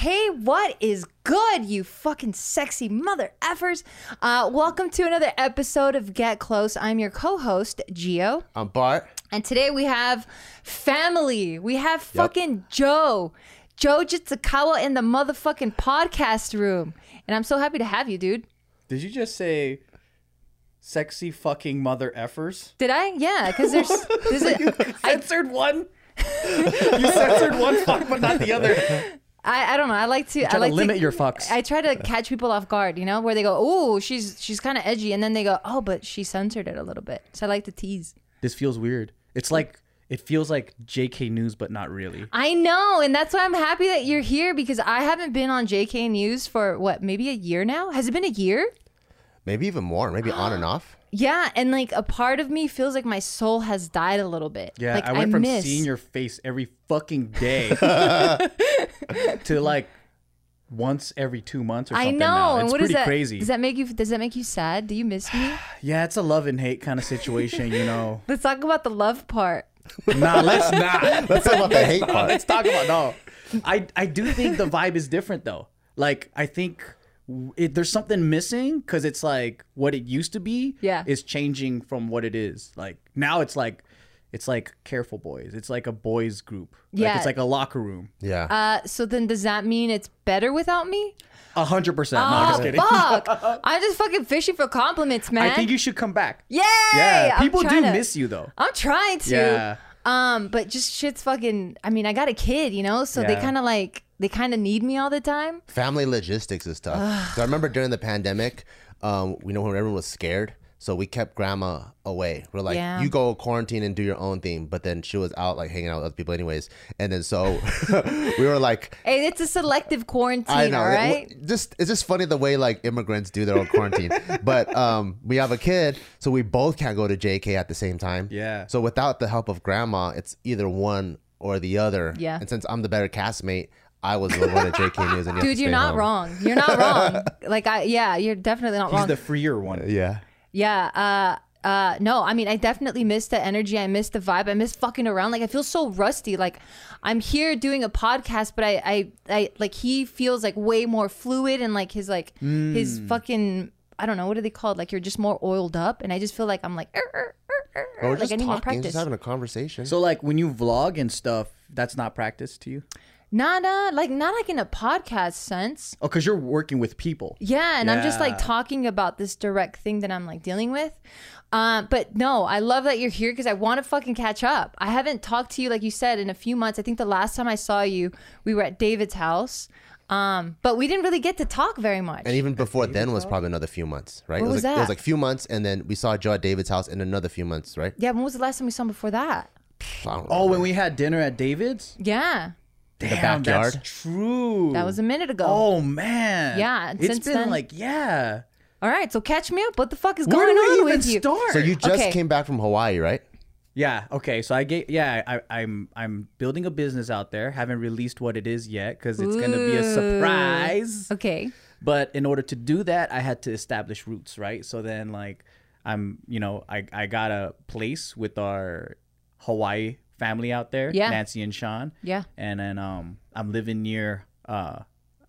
Hey, what is good, you fucking sexy mother effers? Uh, welcome to another episode of Get Close. I'm your co-host, Gio. I'm Bart. And today we have family. We have fucking Joe. Joe Jitsukawa in the motherfucking podcast room. And I'm so happy to have you, dude. Did you just say sexy fucking mother effers? Did I? Yeah, because there's, there's a, I, Censored one. you censored one fuck, but not the other. I, I don't know. I like to I Try like to limit to, your fucks. I try to catch people off guard, you know, where they go, "Oh, she's she's kind of edgy," and then they go, "Oh, but she censored it a little bit." So I like to tease. this feels weird. It's like it feels like JK News, but not really. I know, and that's why I'm happy that you're here because I haven't been on JK News for what, maybe a year now? Has it been a year? Maybe even more. Maybe on and off. Yeah, and like a part of me feels like my soul has died a little bit. Yeah, like, I went from miss. seeing your face every fucking day to like once every two months or I something. know, now. It's what does pretty that? crazy. Does that make you? Does that make you sad? Do you miss me? yeah, it's a love and hate kind of situation, you know. Let's talk about the love part. nah, let's not. Let's talk about the hate part. Let's talk about no. I I do think the vibe is different though. Like I think w- it, there's something missing because it's like what it used to be. Yeah. is changing from what it is. Like now it's like it's like careful boys. It's like a boys group. Like, Yeah. it's like a locker room. Yeah. Uh, so then does that mean it's better without me? A hundred percent. No, I'm just oh kidding. fuck! I'm just fucking fishing for compliments, man. I think you should come back. Yay! Yeah, I'm people do to- miss you though. I'm trying to. Yeah. Um, but just shit's fucking. I mean, I got a kid, you know, so they kind of like they kind of need me all the time. Family logistics is tough. so I remember during the pandemic, um, we know when everyone was scared. So we kept grandma away. We're like, Yeah. you go quarantine and do your own thing. But then she was out like hanging out with other people anyways. And then so we were like, Hey, it's a selective quarantine, I know. all it- right? Just it's just funny the way like immigrants do their own quarantine. but um, we have a kid, so we both can't go to JK at the same time. Yeah. So without the help of grandma, it's either one or the other. Yeah. And since I'm the better castmate, I was the one at JK News. And you Dude, you're not home. wrong. You're not wrong. like I, yeah, you're definitely not He's wrong. He's the freer one. Yeah. Yeah. Uh. Uh. No. I mean, I definitely miss the energy. I miss the vibe. I miss fucking around. Like I feel so rusty. Like I'm here doing a podcast, but I, I, I like he feels like way more fluid and like his like his Hmm. fucking. I don't know what are they called? Like you're just more oiled up, and I just feel like I'm like. "Er, er, er, er, er," we're like just I need more talking, practice. just having a conversation. So like when you vlog and stuff, that's not practice to you. Nah, nah, like not like in a podcast sense. Oh, because you're working with people. Yeah, and I'm just like talking about this direct thing that I'm like dealing with. Um, but no, I love that you're here because I want to fucking catch up. I haven't talked to you like you said in a few months. I think the last time I saw you, we were at David's house. Um, but we didn't really get to talk very much. and even before then was probably another few months, right? What it was, was like, It was like few months, and then we saw Joe at David's house in another few months, right? yeah, when was the last time we saw him before that? I don't Oh, remember. when we had dinner at David's. Yeah, Damn, backyard? That's true. that was a minute ago. Oh man. Yeah, and It's since been then- like yeah. All right, so catch me up. What the fuck is Where going do we on even with you? start? So you just Okay. came back from Hawaii, right? Yeah. Okay. So I get. Yeah. I, I'm. I'm building a business out there. Haven't released what it is yet because it's gonna be a surprise. Okay. But in order to do that, I had to establish roots, right? So then, like, I'm. You know, I I got a place with our Hawaii family out there. Yeah. Nancy and Sean. Yeah. And then um, I'm living near uh,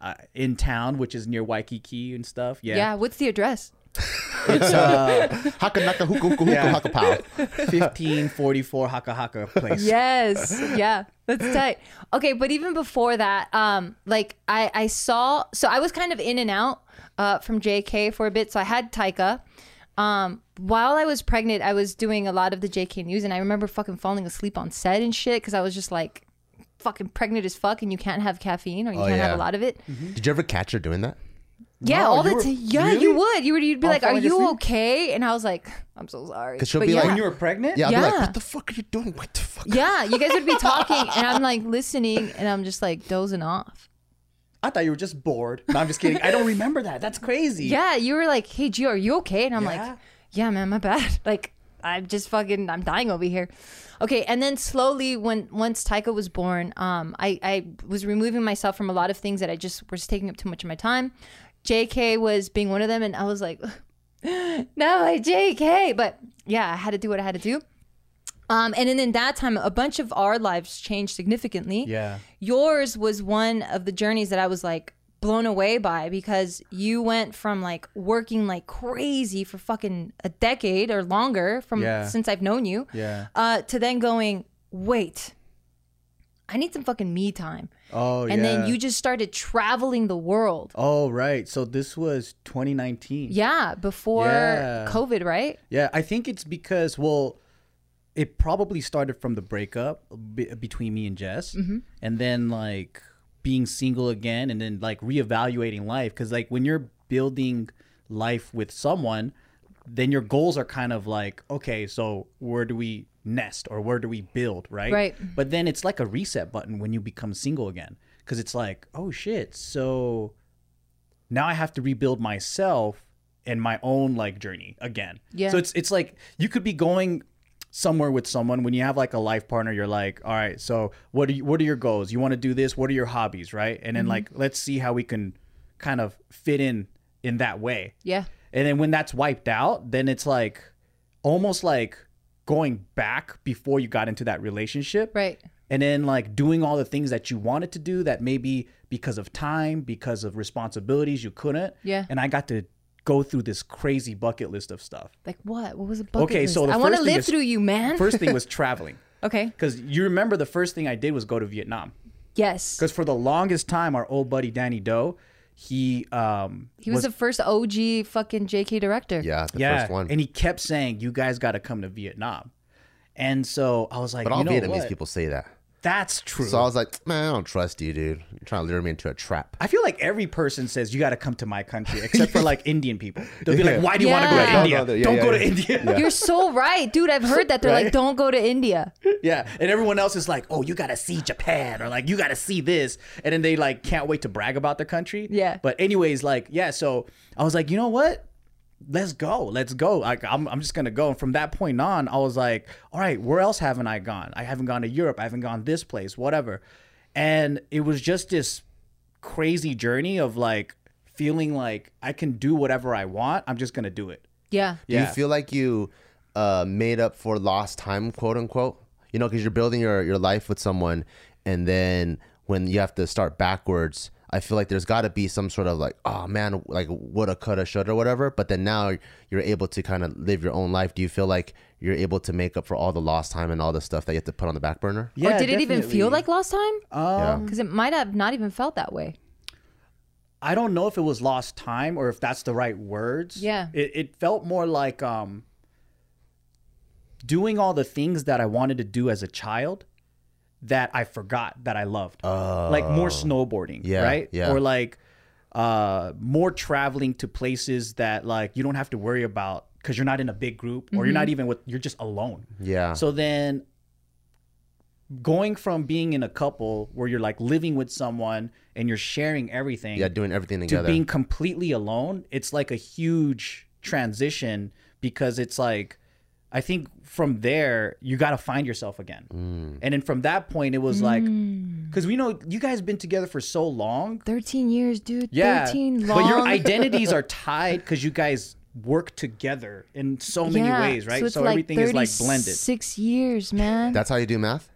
uh in town, which is near Waikiki and stuff. Yeah. Yeah. What's the address? It's uh Haka naka huku huku huku Yeah. haka pow. 1544 Haka Haka place. Yes. Yeah. That's tight. Okay, but even before that, um, like I, I saw so I was kind of in and out uh from JK for a bit. So I had Taika. Um, while I was pregnant, I was doing a lot of the JK news and I remember fucking falling asleep on set and shit because I was just like fucking pregnant as fuck and you can't have caffeine or you Oh, can't have a lot of it. Did you ever catch her doing that? Yeah, No, all you the were- time. Yeah, really? you would. You would. You'd be like, "Are falling you asleep? okay?" And I was like, "I'm so sorry." 'Cause she'll But be yeah. like- When you were pregnant? Yeah, I'll be like, Yeah. what the fuck are you doing? What the fuck? Yeah, you guys would be talking, and I'm like listening, and I'm just like dozing off. I thought you were just bored. No, I'm just kidding. I don't remember that. That's crazy. Yeah, you were like, "Hey, Gio, are you okay?" And I'm Yeah. like, "Yeah, man, my bad." Like, I'm just fucking, I'm dying over here. Okay, and then slowly, when once Taika was born, um, I I was removing myself from a lot of things that I just was taking up too much of my time. JK was being one of them, and I was like, "No, I JK," but yeah, I had to do what I had to do. Um, and then in that time, a bunch of our lives changed significantly. Yeah. Yours was one of the journeys that I was like blown away by because you went from like working like crazy for fucking a decade or longer from Yeah. since I've known you, Yeah. uh, to then going, wait, I need some fucking me time. Oh and then you just started traveling the world. Oh right. So this was 2019. Yeah, before Yeah. COVID, right? Yeah, I think it's because well, it probably started from the breakup be- between me and Jess, mm-hmm. and then like being single again, and then like reevaluating life. Because like when you're building life with someone, then your goals are kind of like, okay, so where do we nest or where do we build, right? Right. But then it's like a reset button when you become single again, because it's like, oh shit, so now I have to rebuild myself and my own like journey again. Yeah. So it's it's like you could be going somewhere with someone when you have like a life partner you're like all right so what are you, what are your goals? You want to do this? What are your hobbies? Right? And then mm-hmm. like let's see how we can kind of fit in in that way. Yeah. and then when that's wiped out then it's like almost like going back before you got into that relationship. Right. and then like doing all the things that you wanted to do that maybe because of time because of responsibilities you couldn't. Yeah. and i got to go through this crazy bucket list of stuff Like what? What was a bucket Okay, list? so the I want to first live is- through you, man. first thing was traveling okay. because you remember the first thing i did was go to vietnam Yes. because for the longest time our old buddy danny doe he um He was, the first OG fucking JK director. Yeah, the yeah first one. and he kept saying you guys got to come to vietnam and so i was like but all you know Vietnamese what? people say that. That's true So I was like, man, I don't trust you, dude. You're trying to lure me into a trap. I feel like every person says you got to come to my country, except for like Indian people. They'll be like, "Why do you want to go Yeah. to Don't India? go. Yeah, Don't yeah, go yeah. to India." You're so right, dude. I've heard that they're like, don't go to India. Yeah, and everyone else is like, "Oh, you got to see Japan," or like, "You got to see this," and then they like can't wait to brag about their country. Yeah. But anyways, like, yeah. So I was like, you know what? Let's go. Let's go. Like, I'm, I'm just gonna go. And from that point on, I was like, all right, where else haven't I gone? I haven't gone to Europe. I haven't gone this place, whatever. And it was just this crazy journey of like feeling like I can do whatever I want. I'm just gonna do it. Yeah. Do you feel like you uh, made up for lost time, quote unquote? You know, because you're building your, your life with someone, and then when you have to start backwards, I feel like there's got to be some sort of like, oh man, like woulda, coulda, shoulda, whatever. But then now you're able to kind of live your own life. Do you feel like you're able to make up for all the lost time and all the stuff that you have to put on the back burner? Yeah. or did it even feel like lost time? yeah. Because it might have not even felt that way. I don't know if it was lost time or if that's the right words. Yeah. It, it felt more like um doing all the things that I wanted to do as a child that I forgot that I loved. like more snowboarding, Yeah, right? yeah. Or like uh more traveling to places that like you don't have to worry about because you're not in a big group or you're not even with you're just alone. Yeah. So then going from being in a couple where you're like living with someone and you're sharing everything yeah, doing everything together, to being completely alone, it's like a huge transition because it's like I think from there you got to find yourself again. Mm. And then from that point it was like cuz we know you guys been together for so long. 13 years, dude. Yeah. 13 long. But your identities are tied cuz you guys work together in so many Yeah, ways, right? it's So, everything is like blended. Six years, man. That's how you do math?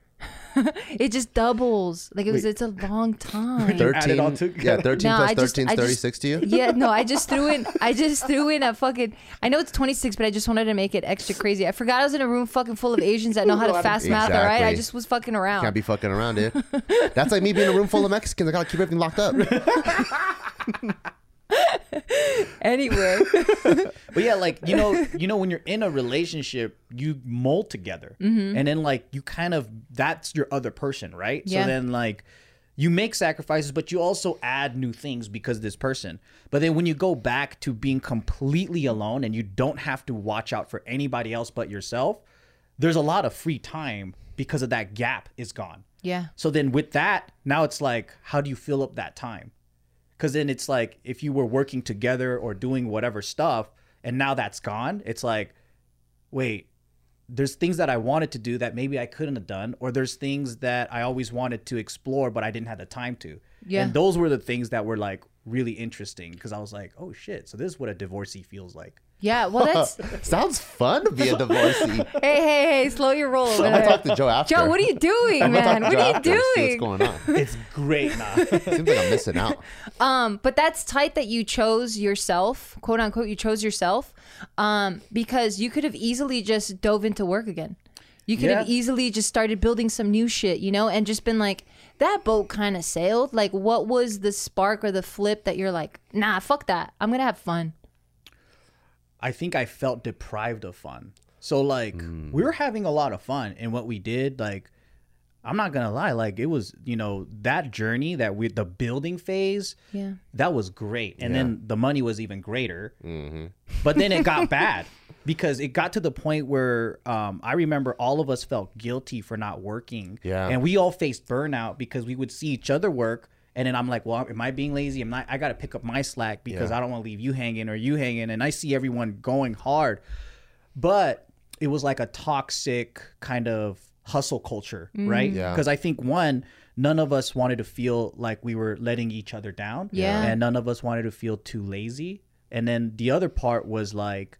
it just doubles. Like it was. It's a long time. Add it 13, yeah, 13 No, plus just- 13 is 36 to you? yeah, no, I just threw in. I just threw in a fucking. I know it's 26, but I just wanted to make it extra crazy. I forgot I was in a room fucking full of Asians that know how to fast math. All right, I just was fucking around. Can't be fucking around, dude. That's like me being in a room full of Mexicans. I gotta keep everything locked up. anyway, But yeah, like you know, you know, when you're in a relationship, you mold together, Mm-hmm. and then like you kind of that's your other person, right? Yeah. So then like you make sacrifices, but you also add new things because of this person. But then when you go back to being completely alone and you don't have to watch out for anybody else but yourself, there's a lot of free time because of that gap is gone. yeah, So then with that, now it's like, how do you fill up that time? Because then it's like if you were working together or doing whatever stuff, and now that's gone, it's like, wait, there's things that I wanted to do that maybe I couldn't have done, or there's things that I always wanted to explore but I didn't have the time to. Yeah. And those were the things that were like really interesting because I was like, oh shit, so this is what a divorcee feels like. Yeah. Well, that's Sounds fun to be a divorcee. hey, hey, hey, slow your roll over I'm gonna talk to Joe after. Joe, what are you doing, I'm man? What Joe are you after, see doing? What's going on? It's great now. Seems like I'm missing out. Um, but that's tight that you chose yourself, quote unquote, you chose yourself, um, because you could have easily just dove into work again. You could have easily just started building some new shit, you know, and just been like, that boat kind of sailed. Like, what was the spark or the flip that you're like, nah, fuck that. I'm gonna have fun. I think I felt deprived of fun. So like we were having a lot of fun and what we did like I'm not going to lie like it was, you know, that journey that we the building phase Yeah. that was great. And then the money was even greater. But then it got bad because it got to the point where um, I remember all of us felt guilty for not working. Yeah. And we all faced burnout because we would see each other work. And then I'm like, well, am I being lazy? Am I? I got to pick up my slack because Yeah. I don't want to leave you hanging or you hanging. And I see everyone going hard, but it was like a toxic kind of hustle culture, mm-hmm. right? Yeah. Because I think one, none of us wanted to feel like we were letting each other down. Yeah. And none of us wanted to feel too lazy. And then the other part was like,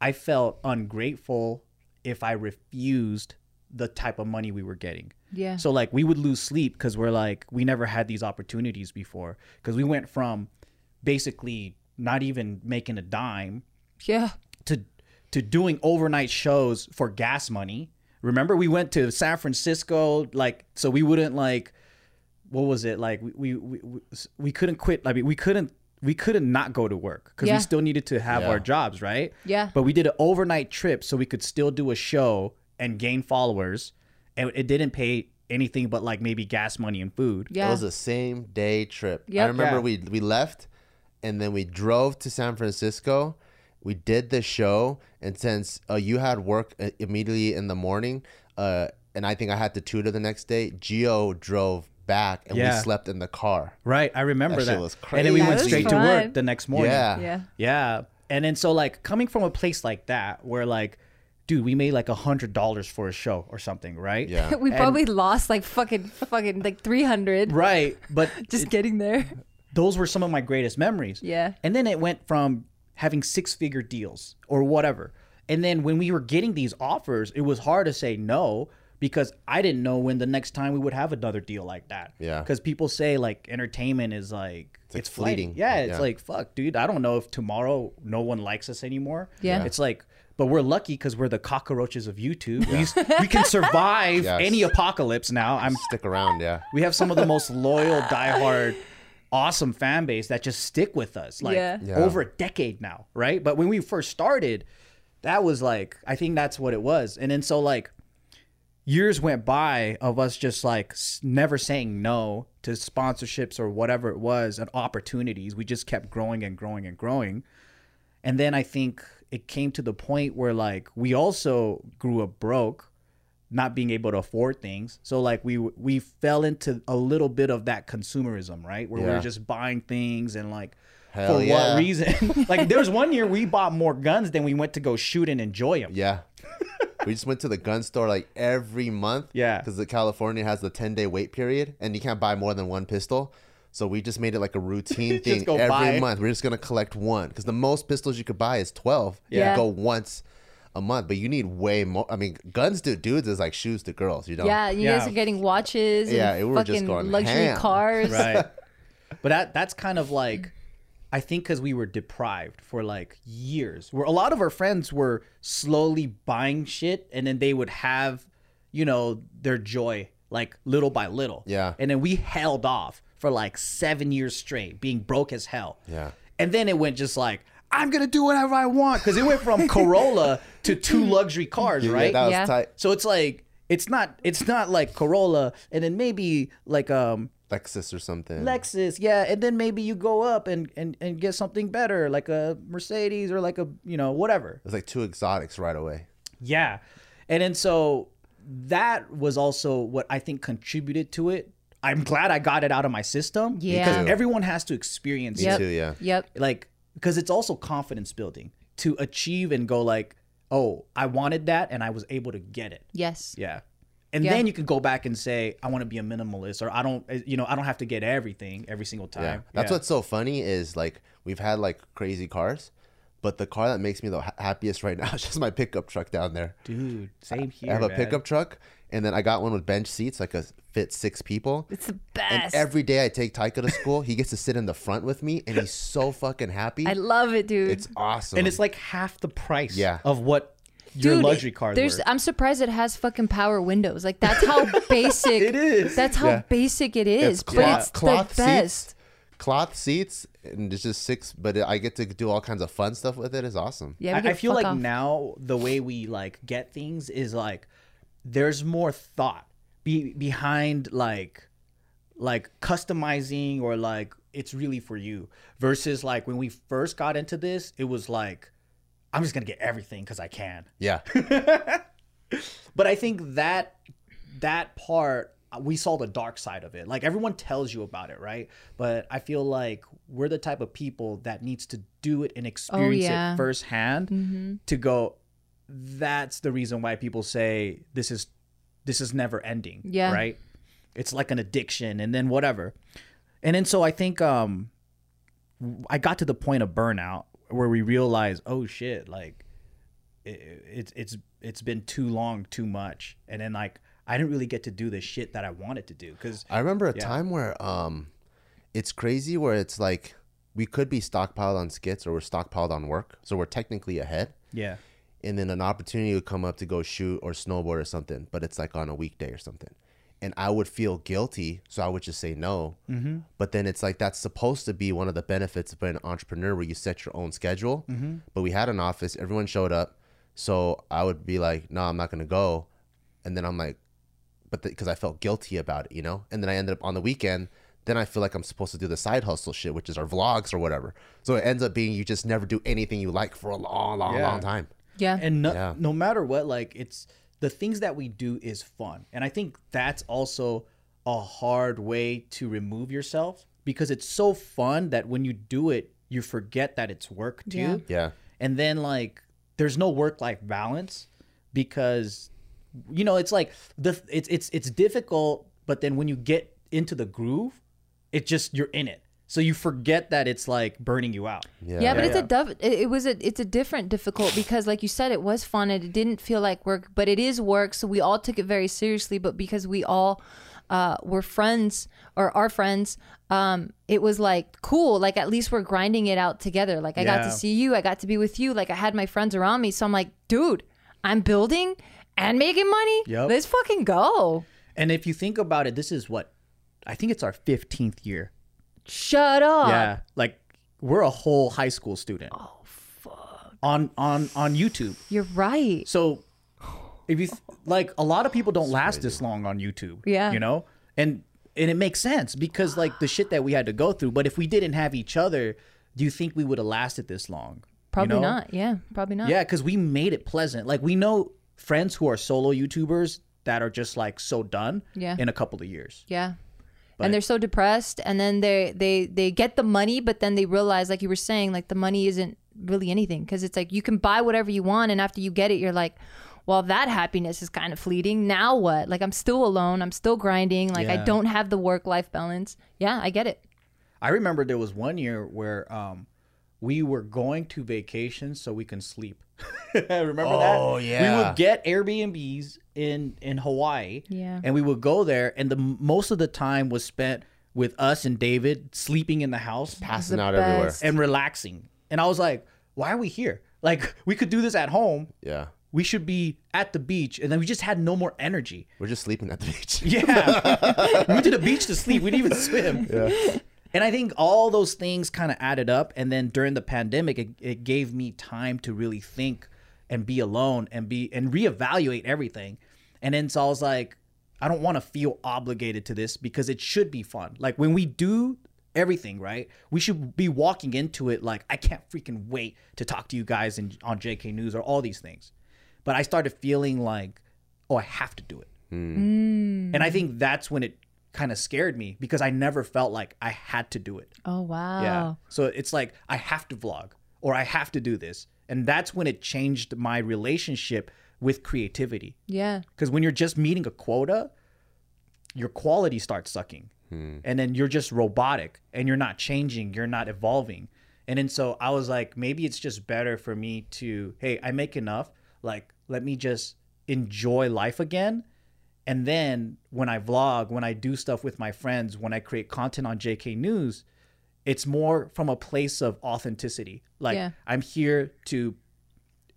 I felt ungrateful if I refused the type of money we were getting. Yeah. So like we would lose sleep because we're like we never had these opportunities before because we went from basically not even making a dime Yeah. to to doing overnight shows for gas money. Remember we went to San Francisco like so we wouldn't like what was it like we we we, we- we couldn't quit I mean we couldn't we couldn't not go to work because Yeah. we still needed to have Yeah. our jobs right Yeah. but we did an overnight trip so we could still do a show and gain followers and it didn't pay anything but like maybe gas money and food Yeah. It was a same day trip. Yep. I remember Yeah. we we left, and then we drove to San Francisco. We did the show, and since uh, you had work uh, immediately in the morning, uh, and I think I had to tutor the next day, Gio drove back, and Yeah. we slept in the car. Right, I remember That that. shit was And then we crazy. went That was straight to work the next morning. Yeah. Yeah. Yeah. And then so like coming from a place like that where like, dude, we made like a hundred dollars for a show or something, right? Yeah. we And- probably lost like fucking fucking like 300 Right. But just it- getting there. those were some of my greatest memories. Yeah. And then it went from having six figure deals or whatever. And then when we were getting these offers, it was hard to say no because I didn't know when the next time we would have another deal like that. Yeah. Because people say like entertainment is like like fleeting. fleeting. Yeah, it's Yeah. like fuck, dude. I don't know if tomorrow no one likes us anymore. Yeah. It's like, but we're lucky because we're the cockroaches of YouTube. We, we can survive Yes. any apocalypse now. I'm Stick around, yeah. we have some of the most loyal, diehard, awesome fan base that just stick with us like Yeah. Yeah. over a decade now, right? But when we first started, that was like I think that's what it was. And then so like years went by of us just like never saying no to sponsorships or whatever it was and opportunities. We just kept growing and growing and growing. And then I think it came to the point where like we also grew up broke, not being able to afford things. So like we we fell into a little bit of that consumerism, right? Where we Yeah. were just buying things and like Hell for yeah. what reason? like there was one year we bought more guns than we went to go shoot and enjoy them. Yeah. we just went to the gun store like every month. Yeah. Because the California has the 10 day wait period and you can't buy more than one pistol. So we just made it like a routine thing every buy. month. We're just going to collect one because the most pistols you could buy is 12. Yeah. You go once a month, but you need way more. I mean, guns to dudes is like shoes to girls, you don't know? Yeah, you Yeah. guys are getting watches and Yeah, we were just going luxury ham. cars. right but that that's kind of like i think because we were deprived for like years where a lot of our friends were slowly buying shit and then they would have you know their joy like little by little Yeah. and then we held off for like seven years straight being broke as hell Yeah. and then it went just like i'm gonna do whatever i want because it went from corolla to two luxury cars Yeah, right that was Yeah. tight. so it's like it's not it's not like corolla and then maybe like um Lexus or something. Lexus, yeah, and then maybe you go up and, and and get something better, like a Mercedes or like a you know whatever. It's like two exotics right away. Yeah, and then so that was also what I think contributed to it. I'm glad I got it out of my system Yeah. because everyone has to experience Yep. too, yeah. Yep. like because it's also confidence building to achieve and go like, oh, I wanted that and I was able to get it. Yes. Yeah. And Yeah. then you can go back and say, I want to be a minimalist, or I don't, eh, you know, I don't have to get everything every single time. Yeah. That's what's so funny is like we've had like crazy cars, But the car that makes me the happiest right now is just my pickup truck down there. Dude, same here. I have a man. pickup truck, and then I got one with bench seats, like a fit six people. It's the And best. every day I take Taika to school, he gets to sit in the front with me, and he's so fucking happy. I love it, dude. it's awesome. And it's like half the price Yeah. of what your Dude, luxury car. There's, were. I'm surprised it has fucking power windows. Like that's how basic It is. That's how Yeah. basic it is. It's but it's cloth the seats. best. cloth seats, and it's just six. But I get to do all kinds of fun stuff with it. It's awesome. Yeah, I, I feel like off. now the way we like get things is like there's more thought be, behind like like customizing or like it's really for you versus like when we first got into this it was like I'm just gonna get everything because I can Yeah, but I think that that part uh, we saw the dark side of it. Like everyone tells you about it, right? But I feel like we're the type of people that needs to do it and experience yeah. it firsthand to go. That's the reason why people say this is this is never ending. Yeah. Right. It's like an addiction, and then whatever. And then so I think um I got to the point of burnout where we realize, oh shit, like it, it's it's it's been too long, too much, and then like I didn't really get to do the shit that I wanted to do because I remember a Yeah. time where um, it's crazy where it's like we could be stockpiled on skits or we're stockpiled on work, so we're technically ahead. yeah, and then an opportunity would come up to go shoot or snowboard or something, but it's like on a weekday or something. And I would feel guilty, so I would just say no. Mm-hmm. But then it's like that's supposed to be one of the benefits of being an entrepreneur, where you set your own schedule. Mm-hmm. But we had an office, everyone showed up, so I would be like, "No, I'm not gonna go," and then I'm like, "But because I felt guilty about it, you know." And then I ended up on the weekend. Then I feel like I'm supposed to do the side hustle shit, which is our vlogs or whatever. So it ends up being you just never do anything you like for a long, long, Yeah. long time. Yeah. and no, Yeah. no matter what, like it's the things that we do is fun, and I think that's also a hard way to remove yourself because it's so fun that when you do it, you forget that it's work too. Yeah. Yeah. and then like there's no work life balance because you know it's like the it's it's it's difficult but then when you get into the groove it just you're in it so you forget that it's like burning you out Yeah. yeah, but Yeah, it's yeah. a dove. It, it was a. It's a different difficult because, like you said, it was fun and it didn't feel like work, but it is work. So we all took it very seriously. But because we all uh, were friends or our friends, um, it was like cool. Like at least we're grinding it out together. Like I got to see you. I got to be with you. Like I had my friends around me. So I'm like, dude, I'm building and making money. Yep. Let's fucking go. and if you think about it this is what i think it's our 15th year Shut up. yeah like we're a whole high school student oh fuck on on on youtube You're right. So if you th- like a lot of people don't last this long on YouTube. Yeah. You know? And and it makes sense because like the shit that we had to go through, but if we didn't have each other, do you think we would have lasted this long? You Probably know? not. Yeah, probably not. Yeah, cuz we made it pleasant. Like we know friends who are solo YouTubers that are just like so done Yeah. in a couple of years. Yeah. But- and they're so depressed and then they they they get the money but then they realize like you were saying like the money isn't really anything because it's like you can buy whatever you want and after you get it you're like well that happiness is kind of fleeting. Now what? Like i'm still alone. I'm still grinding. Like i don't have the work life balance. Yeah i get it. I remember there was one year where um, we were going to vacation so we can sleep. remember that? Oh, yeah. We would get Airbnbs in in Hawaii. Yeah. And we would go there, and the most of the time was spent with us and David sleeping in the house Passing The out everywhere. and relaxing. And I was like, why are we here? Like we could do this at home. Yeah. We should be at the beach, and then we just had no more energy. We're just sleeping at the beach. Yeah. we went to the beach to sleep. We didn't even swim. And I think all those things kind of added up. And then during the pandemic, it, it gave me time to really think and be alone and be and reevaluate everything. And then so I was like, I don't want to feel obligated to this because it should be fun. Like when we do everything right, we should be walking into it like I can't freaking wait to talk to you guys in, on JK News or all these things. But I started feeling like, oh, I have to do it. Hmm. Hmm. And I think that's when it kind of scared me because I never felt like I had to do it. oh wow Yeah. So it's like I have to vlog or I have to do this. And that's when it changed my relationship with creativity. yeah Because when you're just meeting a quota, your quality starts sucking. Hmm. And then you're just robotic and you're not changing, you're not evolving. And then so I was like, maybe it's just better for me to, hey, I make enough. Like, let me just enjoy life again. And then when I vlog, when I do stuff with my friends, when I create content on JK News, it's more from a place of authenticity. Like, Yeah. I'm here to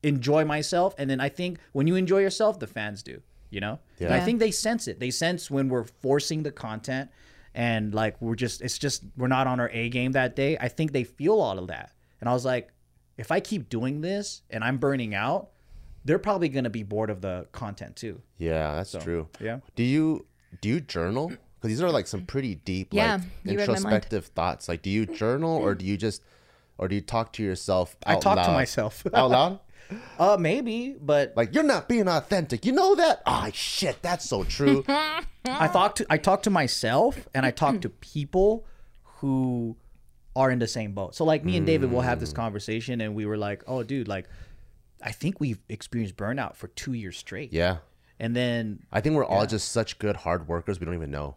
enjoy myself. And then I think when you enjoy yourself, the fans do, you know? And I think they sense it. They sense when we're forcing the content and like we're just, it's just, we're not on our A game that day. I think they feel all of that. And I was like, if I keep doing this and I'm burning out, they're probably going to be bored of the content too. Yeah, that's true. yeah. Do you do you journal? Because these are like some pretty deep, Yeah, like you read my mind. introspective thoughts. Like, do you journal or do you just, or do you talk to yourself? I out talk to myself. out loud. uh, maybe, but Like, you're not being authentic. You know that? Ah, shit, that's so true. I talk to I talk to myself and I talk to people who are in the same boat. So like me and David will have this conversation and we were like, "Oh dude, like I think we've experienced burnout for 2 years straight." yeah, And then I think we're all just such good hard workers. We don't even know.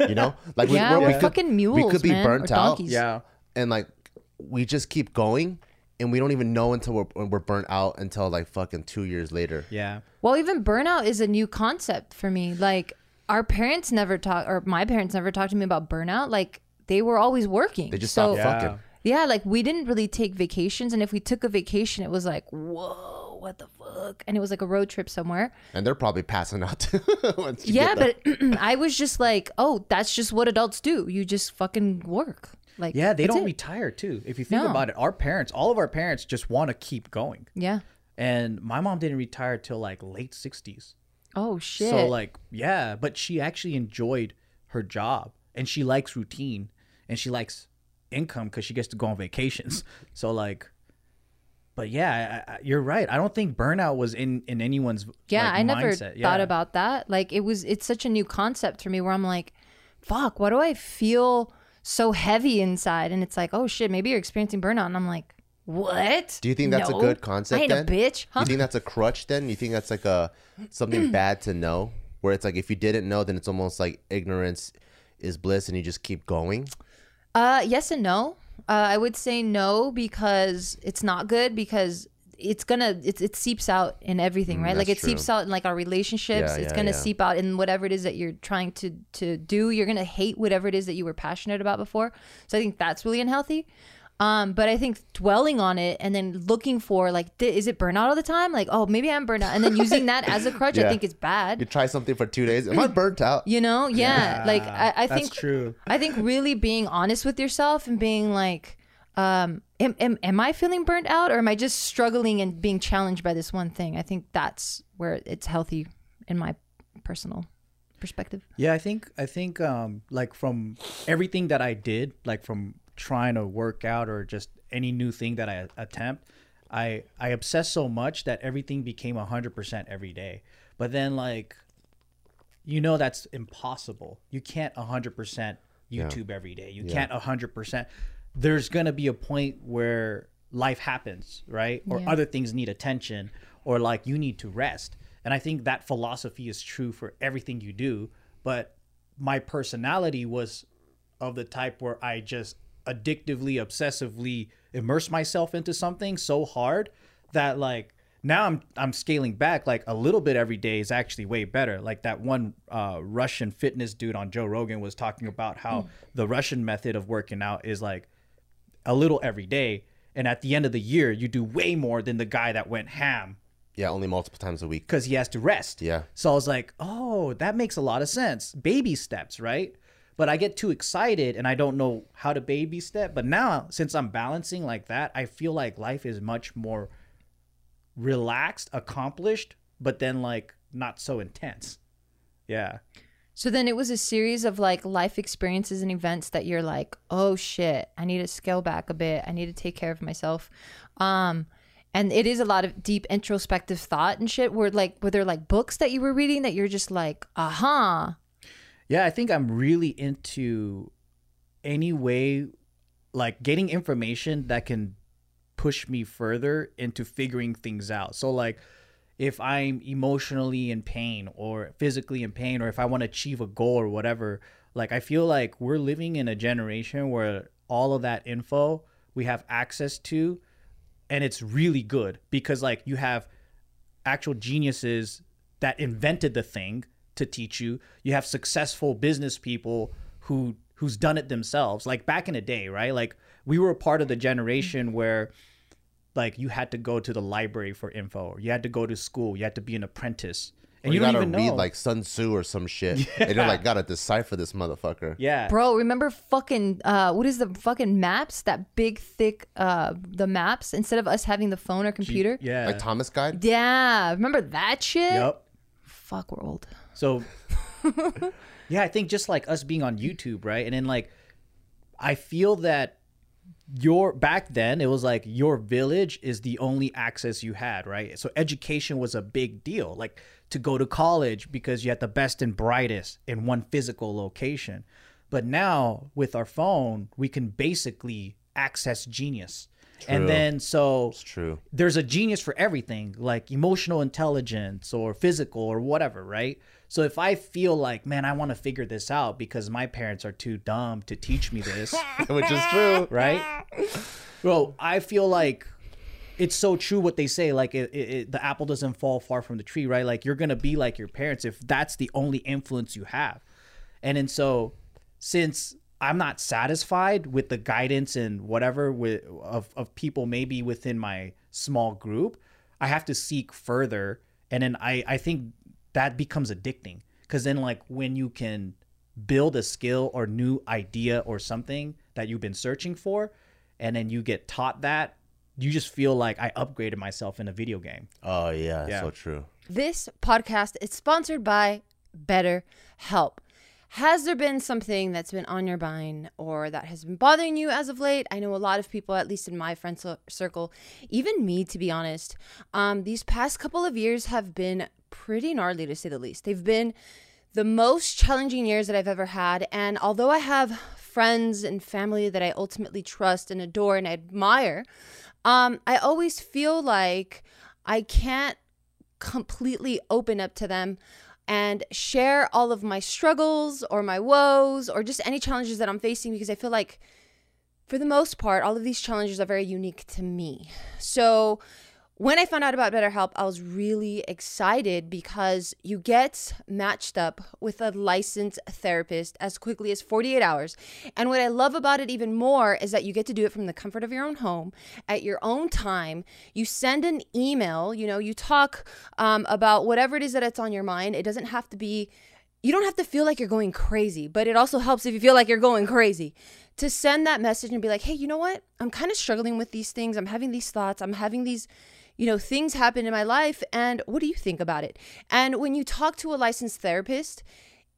You know, like Yeah, we're, we're could- fucking mules, We could be man, burnt out. yeah. and like we just keep going, and we don't even know until we're we're burnt out until like fucking two years later. Yeah. Well, even burnout is a new concept for me. Like our parents never talk, or my parents never talked to me about burnout. Like they were always working. They just so, stop Yeah. fucking. Yeah, like we didn't really take vacations, and if we took a vacation, it was like, whoa, what the fuck? And it was like a road trip somewhere. And they're probably passing out too. once you Yeah, get but I was just like, oh, that's just what adults do. You just fucking work. Like Yeah, they don't it. retire too. If you think No. about it, our parents, all of our parents just want to keep going. yeah. And my mom didn't retire till like late 60s. Oh shit. So like, yeah, but she actually enjoyed her job and she likes routine and she likes income because she gets to go on vacations. So like, but yeah, I, I, you're right. I don't think burnout was in in anyone's Yeah, like, I never mindset. thought Yeah. about that. Like it was it's such a new concept for me where I'm like, fuck, why do I feel so heavy inside? And it's like, oh shit, maybe you're experiencing burnout. And I'm like, what? Do you think that's No. a good concept? I ain't then? a bitch. Huh? You think that's a crutch? Then you think that's like a something bad to know, where it's like if you didn't know, then it's almost like ignorance is bliss, and you just keep going. Uh, yes and no. Uh, I would say no because it's not good because it's gonna it's, it seeps out in everything, right? Like it Mm, true. seeps out in like our relationships. Yeah, it's yeah, gonna yeah. seep out in whatever it is that you're trying to to do. You're gonna hate whatever it is that you were passionate about before. So I think that's really unhealthy. Um, but I think dwelling on it and then looking for like, di- is it burnout all the time? Like, oh, maybe I'm burnout, and then using that as a crutch, I think it's bad. You try something for two days. Am I burnt out? You know, yeah. like I, I that's think true. I think really being honest with yourself and being like, um, am, am, am I feeling burnt out or am I just struggling and being challenged by this one thing? I think that's where it's healthy in my personal perspective. Yeah, I think I think um like from everything that I did, like from trying to work out or just any new thing that I attempt, I I obsessed so much that everything became 100% every day. But then like you know that's impossible. You can't 100% YouTube every day. You can't 100%. There's going to be a point where life happens, right? Or Yeah. other things need attention or like you need to rest. And I think that philosophy is true for everything you do, but my personality was of the type where I just addictively, obsessively immerse myself into something so hard that like now I'm I'm scaling back like a little bit every day is actually way better. Like that one uh, Russian fitness dude on Joe Rogan was talking about how the Russian method of working out is like a little every day, and at the end of the year you do way more than the guy that went ham Yeah, only multiple times a week. because he has to rest. Yeah. So I was like, oh, that makes a lot of sense. Baby steps, right? But I get too excited and I don't know how to baby step. But now, since I'm balancing like that, I feel like life is much more relaxed, accomplished, but then like not so intense. Yeah. So then it was a series of like life experiences and events that you're like, oh shit, I need to scale back a bit. I need to take care of myself. Um, and it is a lot of deep introspective thought and shit. Were like, were there like books that you were reading that you're just like, aha, Yeah, I think I'm really into any way, like getting information that can push me further into figuring things out. So, like, if I'm emotionally in pain or physically in pain, or if I want to achieve a goal or whatever, like, I feel like we're living in a generation where all of that info we have access to and it's really good because like you have actual geniuses that invented the thing to teach you you have successful business people who who's done it themselves like back in the day right like we were a part of the generation where like you had to go to the library for info or you had to go to school you had to be an apprentice and Or you, you, don't gotta even read know like Sun Tzu or some shit. And you're like, gotta decipher this motherfucker. yeah Bro, remember fucking uh what is the fucking maps? That big thick uh the maps instead of us having the phone or computer? yeah Like Thomas Guide. Yeah, remember that shit? yep Fuck, we're old. So, yeah, I think just like us being on YouTube, right? And then like, I feel that your back then it was like your village is the only access you had, right? So education was a big deal, like to go to college because you had the best and brightest in one physical location. But now with our phone, we can basically access genius. And then so It's true. there's a genius for everything, like emotional intelligence or physical or whatever, right? So if I feel like, man, I want to figure this out because my parents are too dumb to teach me this, Which is true. right? Bro, I feel like it's so true what they say. Like it, it, it- the apple doesn't fall far from the tree, right? Like you're gonna be like your parents if that's the only influence you have. And then so since I'm not satisfied with the guidance and whatever with of, of people maybe within my small group, I have to seek further. And then I, I think that becomes addicting. Cause then like when you can build a skill or new idea or something that you've been searching for, and then you get taught that, you just feel like I upgraded myself in a video game. Oh yeah, Yeah. so true. This podcast is sponsored by better help Has there been something that's been on your mind or that has been bothering you as of late? I know a lot of people, at least in my friend circle, even me, to be honest, um, these past couple of years have been pretty gnarly to say the least. They've been the most challenging years that I've ever had. And although I have friends and family that I ultimately trust and adore and admire, um, I always feel like I can't completely open up to them and share all of my struggles or my woes or just any challenges that I'm facing because I feel like for the most part all of these challenges are very unique to me. So when I found out about BetterHelp, I was really excited because you get matched up with a licensed therapist as quickly as 48 hours. And what I love about it even more is that you get to do it from the comfort of your own home at your own time. You send an email, you know, you talk um, about whatever it is that it's on your mind. It doesn't have to be you don't have to feel like you're going crazy, but it also helps if you feel like you're going crazy to send that message and be like, hey, you know what? I'm kind of struggling with these things. I'm having these thoughts. I'm having these, you know, things happen in my life. And what do you think about it? And when you talk to a licensed therapist,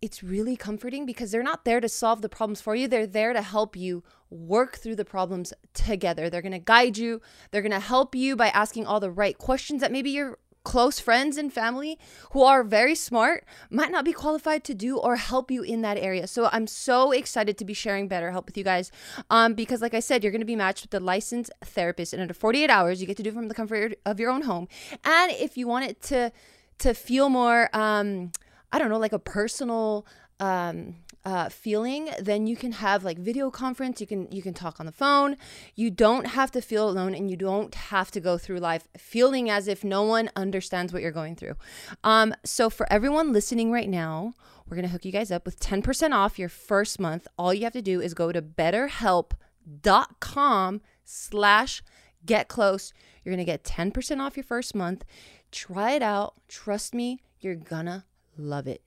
it's really comforting because they're not there to solve the problems for you. They're there to help you work through the problems together. They're going to guide you. They're going to help you by asking all the right questions that maybe your close friends and family who are very smart might not be qualified to do or help you in that area. So I'm so excited to be sharing BetterHelp with you guys um, because, like I said, you're going to be matched with a licensed therapist in under 48 hours. You get to do from the comfort of your own home. And if you want it to to feel more, um, I don't know, like a personal um, uh, feeling, then you can have like video conference. You can you can talk on the phone. You don't have to feel alone, and you don't have to go through life feeling as if no one understands what you're going through. Um, so for everyone listening right now, we're gonna hook you guys up with 10% off your first month. All you have to do is go to BetterHelp.com slash get close. You're gonna get 10% off your first month. Try it out. Trust me, you're gonna love it.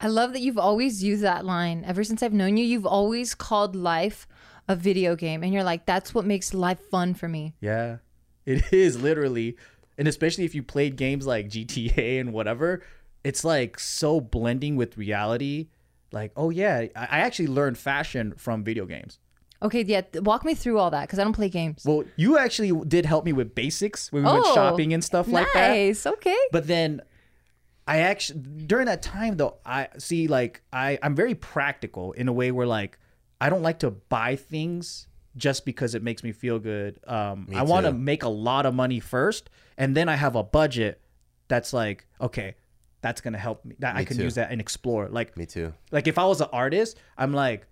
I love that you've always used that line. Ever since I've known you, you've always called life a video game. And you're like, that's what makes life fun for me. Yeah, it is literally, and especially if you played games like GTA and whatever, it's like so blending with reality. Like, oh yeah, I actually learned fashion from video games. Okay, yeah, walk me through all that because I don't play games. Well, you actually did help me with basics when we went Oh, shopping and stuff like that. nice. Okay. But then I actually during that time though, I see like I I'm very practical in a way where like I don't like to buy things just because it makes me feel good. Um I want to make a lot of money first and then I have a budget that's like okay, that's going to help me. That I can too. use that and explore. Like Me too. like if I was an artist, I'm like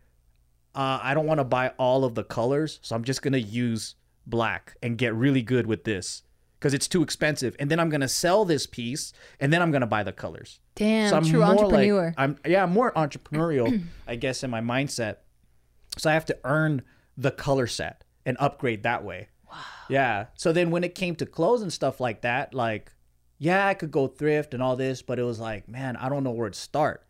uh, I don't want to buy all of the colors, so I'm just gonna use black and get really good with this because it's too expensive. And then I'm gonna sell this piece, and then I'm gonna buy the colors. Damn, So I'm true more entrepreneur. Like, I'm yeah, I'm more entrepreneurial, I guess, in my mindset. So I have to earn the color set and upgrade that way. Wow. Yeah. So then when it came to clothes and stuff like that, like, yeah, I could go thrift and all this, but it was like, man, I don't know where to start.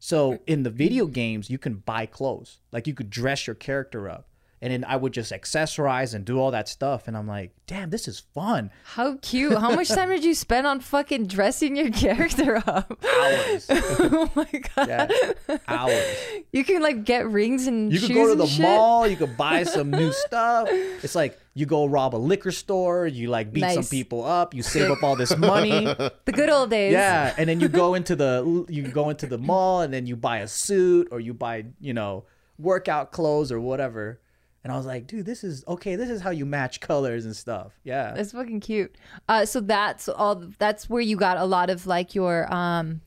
So in the video games, you can buy clothes. Like you could dress your character up. And then I would just accessorize and do all that stuff. And I'm like, damn, this is fun. How cute. How much time did you spend on fucking dressing your character up? Hours. oh my god. Yeah. Hours. You can like get rings and You could shoes go to the shit. mall. You could buy some new stuff. It's like you go rob a liquor store. You like beat some people up. You save up all this money. The good old days. Yeah, and then you go into the you go into the mall and then you buy a suit or you buy you know workout clothes or whatever. And I was like, dude, this is okay. This is how you match colors and stuff. Yeah. That's fucking cute. Uh, so that's all. That's where you got a lot of like your um,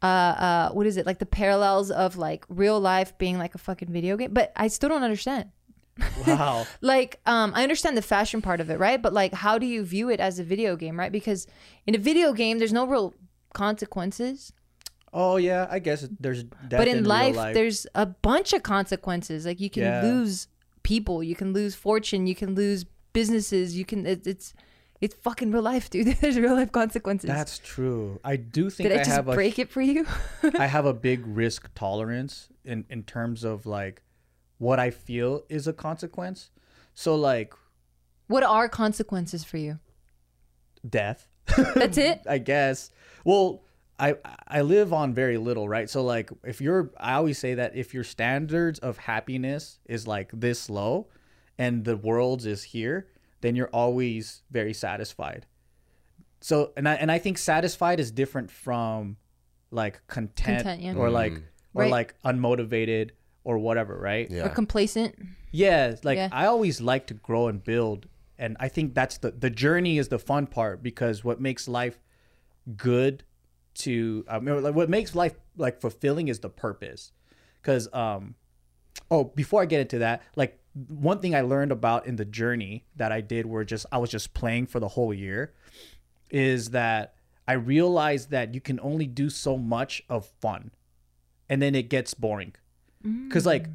uh, uh, what is it like the parallels of like real life being like a fucking video game. But I still don't understand. Wow. Like, um, I understand the fashion part of it, right? But like, how do you view it as a video game, right? Because in a video game, there's no real consequences. Oh yeah, I guess there's. Death but in real life, there's a bunch of consequences. Like you can Yeah. lose people, you can lose fortune, you can lose businesses. You can. It, it's it's fucking real life, dude. There's real life consequences. That's true. I do think Did I, I, just have a break it for you? I have a big risk tolerance in in terms of like what I feel is a consequence. So like what are consequences for you? death, That's it. I guess. Well, I I live on very little, right? So like if you're I always say that if your standards of happiness is like this low and the world's is here, then you're always very satisfied. So and I and I think satisfied is different from like content, Content, yeah. or like mm. or Right. like unmotivated or whatever, right? Yeah. Or complacent. Yeah, like Yeah. I always like to grow and build, and I think that's the the journey is the fun part because what makes life good to I mean, like what makes life like fulfilling is the purpose. Because um, oh, before I get into that, like one thing I learned about in the journey that I did, where just I was just playing for the whole year, is that I realized that you can only do so much of fun, and then it gets boring. Because like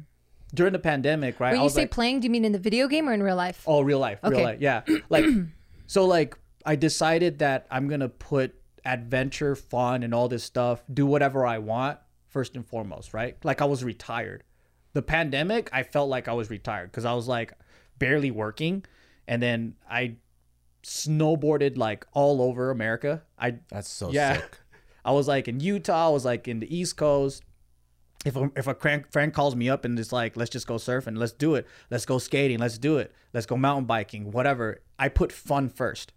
during the pandemic, right? When you say like, playing, do you mean in the video game or in real life? Oh, real life, real life. Yeah. Like so like I decided that I'm to put adventure, fun and all this stuff, do whatever I want first and foremost, right? Like I was retired. The pandemic, I felt like I was retired cuz I was like barely working and then I snowboarded like all over America. I That's so yeah. sick. I was like in Utah, I was like in the East Coast. If a, if a friend calls me up and it's like, let's just go surfing, let's do it. Let's go skating, let's do it. Let's go mountain biking, whatever. I put fun first.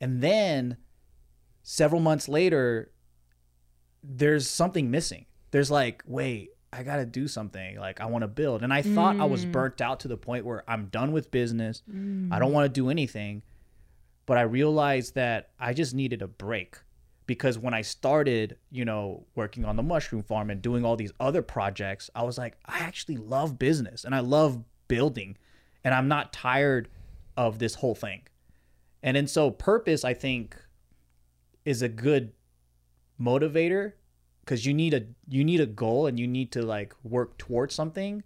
And then several months later, there's something missing. There's like, wait, I got to do something. Like, I want to build. And I thought I was mm. burnt out to the point where I'm done with business. I don't mm. want to do anything. But I realized that I just needed a break because when I started, you know, working on the mushroom farm and doing all these other projects, I was like, I actually love business and I love building and I'm not tired of this whole thing. And then so purpose, I think, is a good motivator because you need a you need a goal and you need to like work towards something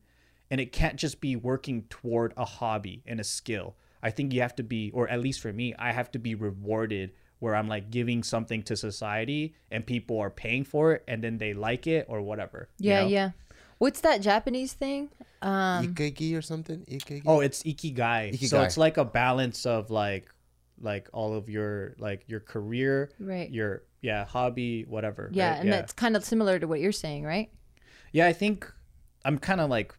and it can't just be working toward a hobby and a skill i think you have to be or at least for me i have to be rewarded where i'm like giving something to society and people are paying for it and then they like it or whatever you Yeah, know? yeah. What's that Japanese thing? Um, Ikigai or something? Ikigai? oh it's ikigai. so it's like a balance of like like all of your like your career Right. your yeah hobby whatever yeah, right? and that's kind of similar to what you're saying, right? Yeah, I think I'm kind of like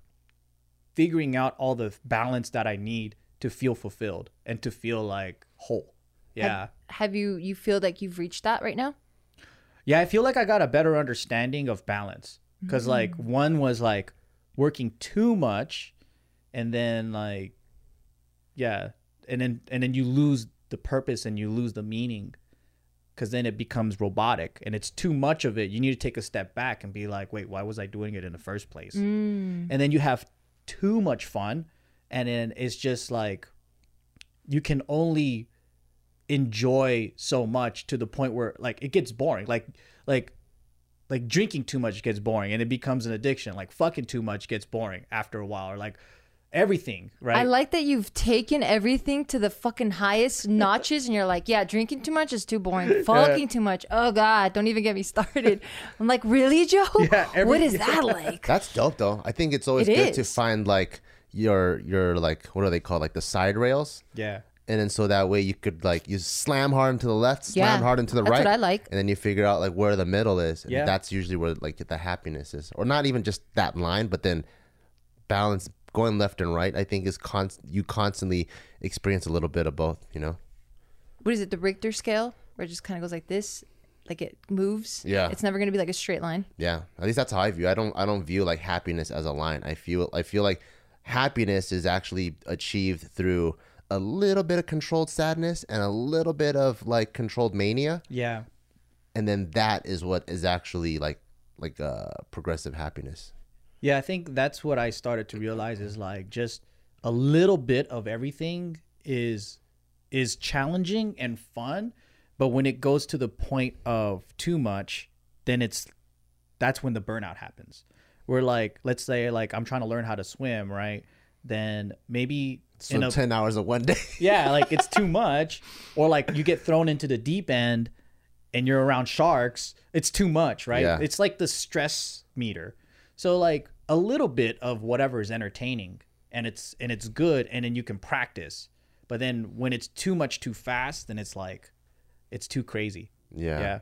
figuring out all the balance that I need to feel fulfilled and to feel like whole. Yeah. Have you you feel like you've reached that right now? Yeah, I feel like I got a better understanding of balance cuz mm-hmm. like one was like working too much and then like yeah, and then and then you lose the purpose and you lose the meaning cuz then it becomes robotic and it's too much of it. You need to take a step back and be like, "Wait, why was I doing it in the first place?" Mm. and then you have too much fun and then it's just like you can only enjoy so much to the point where like it gets boring like like like drinking too much gets boring and it becomes an addiction like fucking too much gets boring after a while or like everything right I like that you've taken everything to the fucking highest notches and you're like, yeah, drinking too much is too boring. Fucking too much. Oh God, don't even get me started. I'm like, really, Joe? Yeah, every- what is that like? That's dope though. I think it's always It good to find like your your like what are they called like the side rails, yeah and then so that way you could like you slam hard into the left, slam Yeah, hard into the that's right. what I like. And then you figure out like where the middle is. And Yeah. that's usually where like the happiness is, or not even just that line, but then balance going left and right. I think is const you constantly experience a little bit of both. You know. What is it? The Richter scale, where it just kind of goes like this, like it moves. Yeah. It's never gonna be like a straight line. Yeah, at least that's how I view. I don't I don't view like happiness as a line. I feel I feel like happiness is actually achieved through a little bit of controlled sadness and a little bit of like controlled mania, yeah and then that is what is actually like like uh progressive happiness. Yeah, I think that's what I started to realize is like just a little bit of everything is is challenging and fun, but when it goes to the point of too much, then it's that's when the burnout happens. Where like let's say like I'm trying to learn how to swim, right? Then maybe So in a ten hours of one day. yeah, like it's too much, or like you get thrown into the deep end and you're around sharks, it's too much, right? Yeah. It's like the stress meter. So like a little bit of whatever is entertaining and it's and it's good and then you can practice. But then when it's too much too fast, then it's like it's too crazy. yeah. Yeah.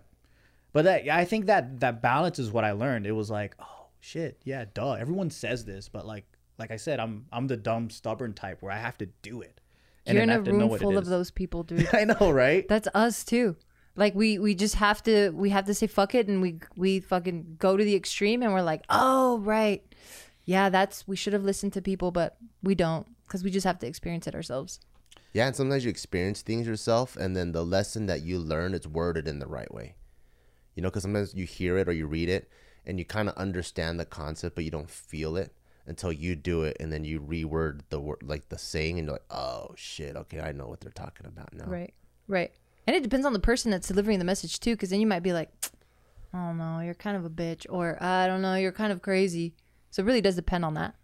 But that I think that that balance is what I learned. It was like, oh shit, yeah, duh. Everyone says this, but like like I said, I'm I'm the dumb stubborn type where I have to do it. You're in then I a have to know room full of those people, dude. I know, right? That's us too. Like we we just have to we have to say fuck it and we we fucking go to the extreme and we're like, "Oh, right. Yeah, that's we should have listened to people, but we don't cuz we just have to experience it ourselves." Yeah, and sometimes you experience things yourself, and then the lesson that you learn is worded in the right way. You know, because sometimes you hear it or you read it, and you kind of understand the concept, but you don't feel it until you do it, and then you reword the word, like the saying, and you're like, "Oh shit, okay, I know what they're talking about now." Right. Right. And it depends on the person that's delivering the message too cuz then you might be like, "Oh no, you're kind of a bitch," or "I don't know, you're kind of crazy." So it really does depend on that.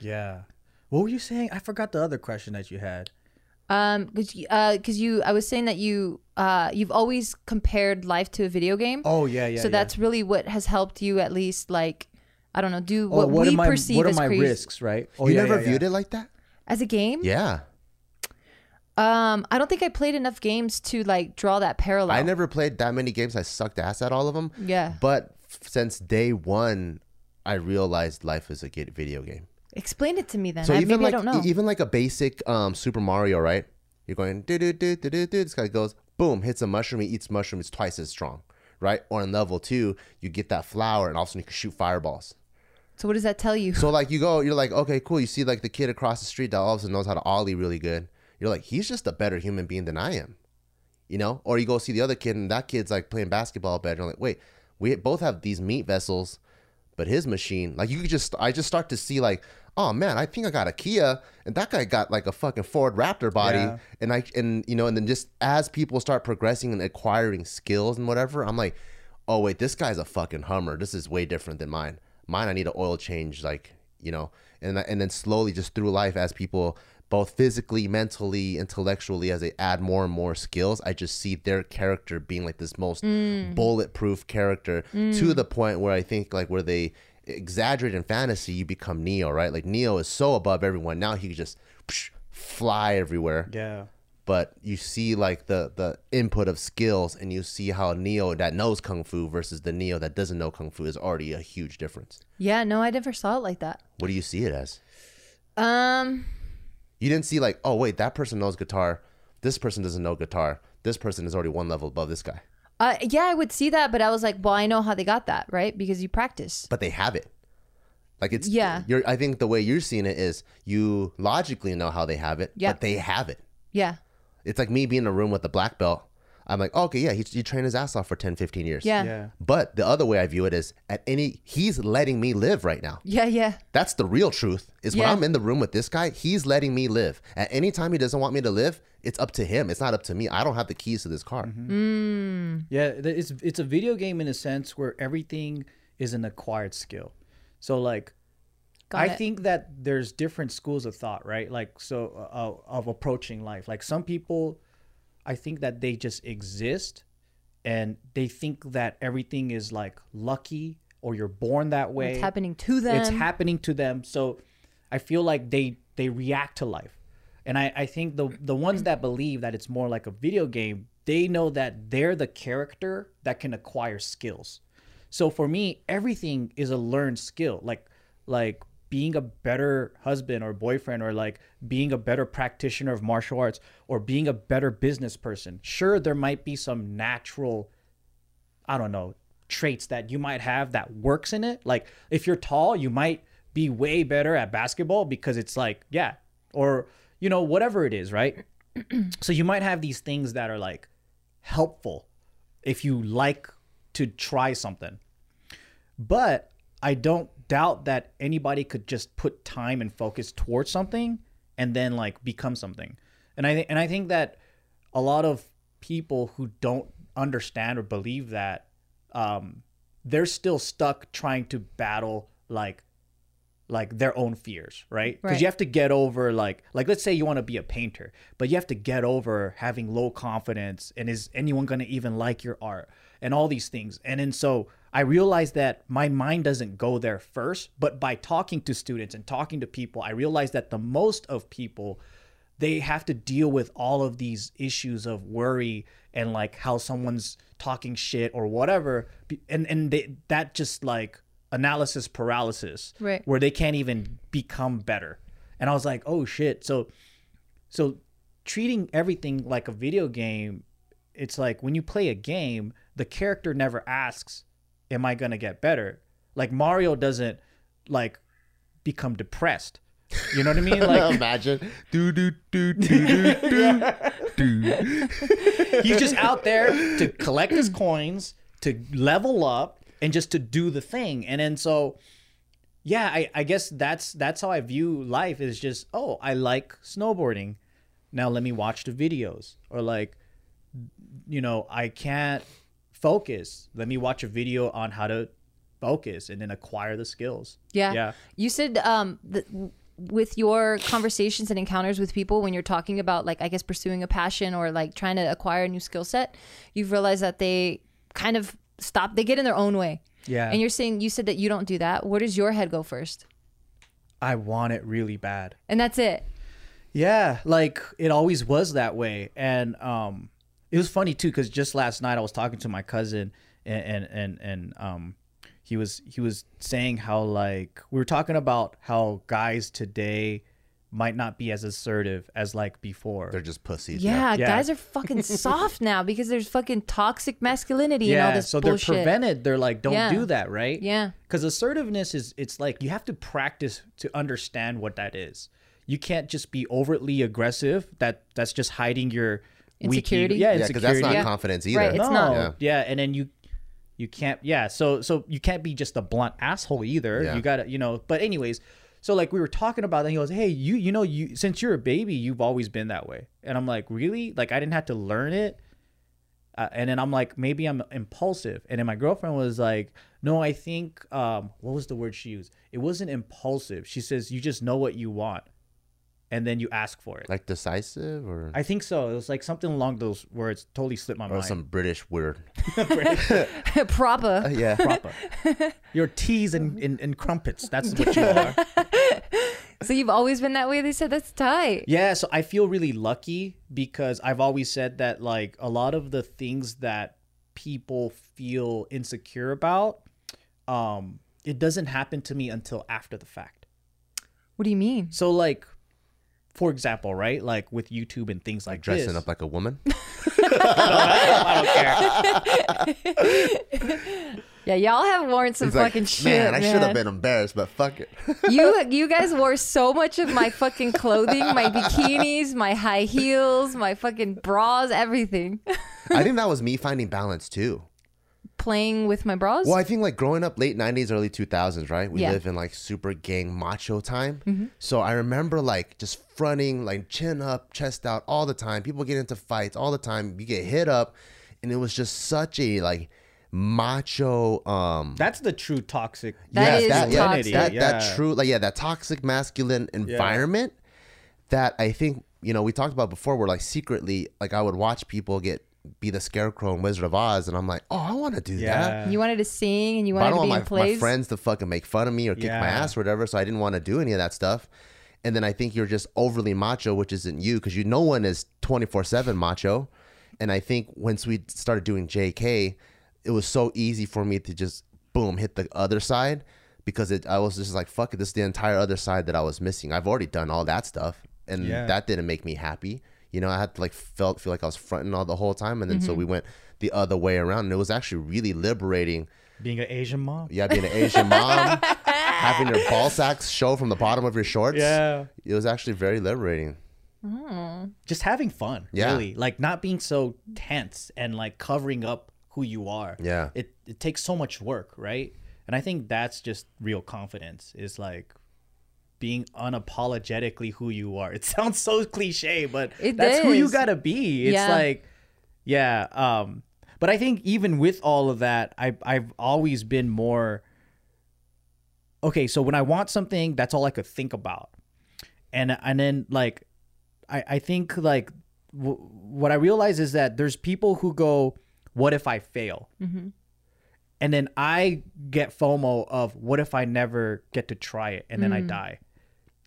Yeah. What were you saying? I forgot the other question that you had. Um, cause, you- uh, cause you, I was saying that you, uh, you've always compared life to a video game. Oh yeah, yeah. so yeah. that's really what has helped you at least like, I don't know, do oh, what, what we are my perceive what are as my crazy risks, right? Oh, you yeah, never yeah, viewed yeah. it like that? as a game. Yeah, Um, I don't think I played enough games to like draw that parallel. I never played that many games. I sucked ass at all of them. Yeah. But f- since day one, I realized life is a video game. Explain it to me then. So I, even maybe like I don't know. even like a basic um, Super Mario, right? You're going do do do do do do. This guy goes boom, hits a mushroom. He eats mushroom. It's twice as strong, right? Or in level two, you get that flower, and all of a sudden you can shoot fireballs. so what does that tell you? So like you go, you're like, okay, cool. You see like the kid across the street that all of a sudden knows how to ollie really good. You're like, he's just a better human being than I am, you know? Or you go see the other kid, and that kid's like playing basketball better. I'm like, wait, we both have these meat vessels, but his machine, like you could just, I just start to see like, oh man, I think I got a Kia, and that guy got like a fucking Ford Raptor body, Yeah. and I, and you know, and then just as people start progressing and acquiring skills and whatever, I'm like, oh wait, this guy's a fucking Hummer. This is way different than mine. Mine, I need an oil change, like you know, and and then slowly just through life as people both physically, mentally, intellectually, as they add more and more skills, I just see their character being like this most bulletproof character to the point where I think like where they exaggerate in fantasy, you become Neo, right? Like Neo is so above everyone now he could just psh, fly everywhere Yeah. but you see like the the input of skills and you see how neo that knows kung fu versus the neo that doesn't know kung fu is already a huge difference yeah, no, I never saw it like that. what do you see it as Um, you didn't see like oh wait that person knows guitar this person doesn't know guitar this person is already one level above this guy uh, yeah, I would see that, but I was like, well, I know how they got that, right? Because you practice. but they have it like it's Yeah. you're i think the way you're seeing it is you logically know how they have it Yeah. but they have it Yeah. it's like me being in a room with a black belt I'm like, okay, yeah, he, he trained his ass off for 10, 15 years. Yeah. Yeah. But the other way I view it is at any, he's letting me live right now. Yeah, yeah. That's the real truth. Is when I'm in the room with this guy, he's letting me live. At any time he doesn't want me to live, it's up to him. It's not up to me. I don't have the keys to this car. Yeah, it's it's a video game in a sense where everything is an acquired skill. So like Got I it. think that there's different schools of thought, right? Like so uh, of approaching life. Like some people I think that they just exist and they think that everything is like lucky or you're born that way. It's happening to them. It's happening to them. So I feel like they they react to life. And I, I think the the ones that believe that it's more like a video game, they know that they're the character that can acquire skills. So for me, everything is a learned skill. Like like being a better husband or boyfriend or like being a better practitioner of martial arts or being a better business person. Sure, there might be some natural I don't know, traits that you might have that works in it. Like if you're tall, you might be way better at basketball because it's like, yeah, or you know, whatever it is, right? so you might have these things that are like helpful if you like to try something. But I don't doubt that anybody could just put time and focus towards something and then like become something. And I and I think that a lot of people who don't understand or believe that um, they're still stuck trying to battle like like their own fears, right? Because Right. you have to get over like like let's say you want to be a painter, but you have to get over having low confidence and is anyone going to even like your art and all these things. And then so I realized that my mind doesn't go there first, but by talking to students and talking to people, I realized that the most of people they have to deal with all of these issues of worry and like how someone's talking shit or whatever and and they, that just like analysis paralysis Right. where they can't even become better and i was like oh shit so so treating everything like a video game it's like when you play a game the character never asks am i going to get better like mario doesn't like become depressed you know what i mean like Imagine. Do, do, do, do, do, do, do. he's just out there to collect his coins, to level up, and just to do the thing. And then so, yeah, I, I guess that's that's how I view life. Is just oh, I like snowboarding. Now let me watch the videos, or like, you know, I can't focus. Let me watch a video on how to focus and then acquire the skills. Yeah. Yeah. You said um with your conversations and encounters with people when you're talking about like I guess pursuing a passion or like trying to acquire a new skill set, you've realized that they kind of stop they get in their own way. Yeah. And you're saying you said that you don't do that. Where does your head go first? I want it really bad. And that's it. Yeah, like it always was that way, and um, it was funny too because just last night I was talking to my cousin, and and and, and um, he was he was saying how like we were talking about how guys today might not be as assertive as like before. They're just pussies. Yeah, Yeah. guys are fucking soft now because there's fucking toxic masculinity and all yeah, this so bullshit. they're prevented. They're like, don't Yeah. do that, right? Yeah. Because assertiveness is it's like you have to practice to understand what that is. You can't just be overtly aggressive. That that's just hiding your weak Insecurity? ego. Yeah, Yeah, because that's insecurity. not Yeah. confidence either. Right, it's no, not. Yeah. Yeah. and then you you can't yeah, so so you can't be just a blunt asshole either. Yeah. You gotta you know, but anyways, so like we were talking about and he goes, Hey, you you know, you since you're a baby, you've always been that way. And I'm like, Really? Like I didn't have to learn it. Uh, and then I'm like, maybe I'm impulsive. And then my girlfriend was like, no, I think, um, what was the word she used? It wasn't impulsive. She says, you just know what you want and then you ask for it. Like decisive or, I think so. It was like something along those words. Totally slipped my or mind. some British word. Proper. Yeah. proper. Your teas and, and, and crumpets. That's what you are. So you've always been that way. They said that's tight. Yeah, so I feel really lucky because I've always said that like a lot of the things that people feel insecure about, um, it doesn't happen to me until after the fact. What do you mean? So like for example, right? Like with YouTube and things like Dressing this. up like a woman. I don't care. Yeah, Yeah, y'all have worn some He's like, fucking shit, man, man. I should have been embarrassed, but fuck it. you you guys wore so much of my fucking clothing, my bikinis, my high heels, my fucking bras, everything. I think that was me finding balance too. Playing with my bras. Well, I think like growing up late 90s, early 2000s, right? We Yeah. live in like super gang macho time. So I remember like just fronting, like chin up, chest out all the time. People get into fights all the time. You get hit up. And it was just such a like macho um That's the true toxic. That, yeah, toxic. that, yeah. that true like yeah that toxic masculine environment that i think you know we talked about before where like secretly like i would watch people get be the scarecrow in wizard of oz and i'm like oh i want to do that. You wanted to sing and you but i wanted don't to be want in my, my friends to fucking make fun of me or kick my ass or whatever so i didn't want to do any of that stuff. And then i think you're just overly macho which isn't you because you no one is 24-7 macho. And i think once we started doing jk it was so easy for me to just boom hit the other side because it, I was just like fuck it this is the entire other side that I was missing. I've already done all that stuff and Yeah. that didn't make me happy you know I had to like felt feel like I was fronting all the whole time and then so we mm-hmm. went the other way around and it was actually really liberating Being an Asian mom. yeah being an Asian mom having your ball sacks show from the bottom of your shorts Yeah. it was actually very liberating oh. Just having fun. Yeah. Really. Like not being so tense and like covering up who you are. Yeah. It it takes so much work, right? And I think that's just real confidence is like being unapologetically who you are. It sounds so cliche, but It that's who you gotta be. It's Yeah. like, yeah. Um, but I think even with all of that, I I've always been more okay. So when I want something, that's all I could think about, and and then like, I I think like w- what I realize is that there's people who go, "What if I fail?" and then I get FOMO of what if I never get to try it and then I die.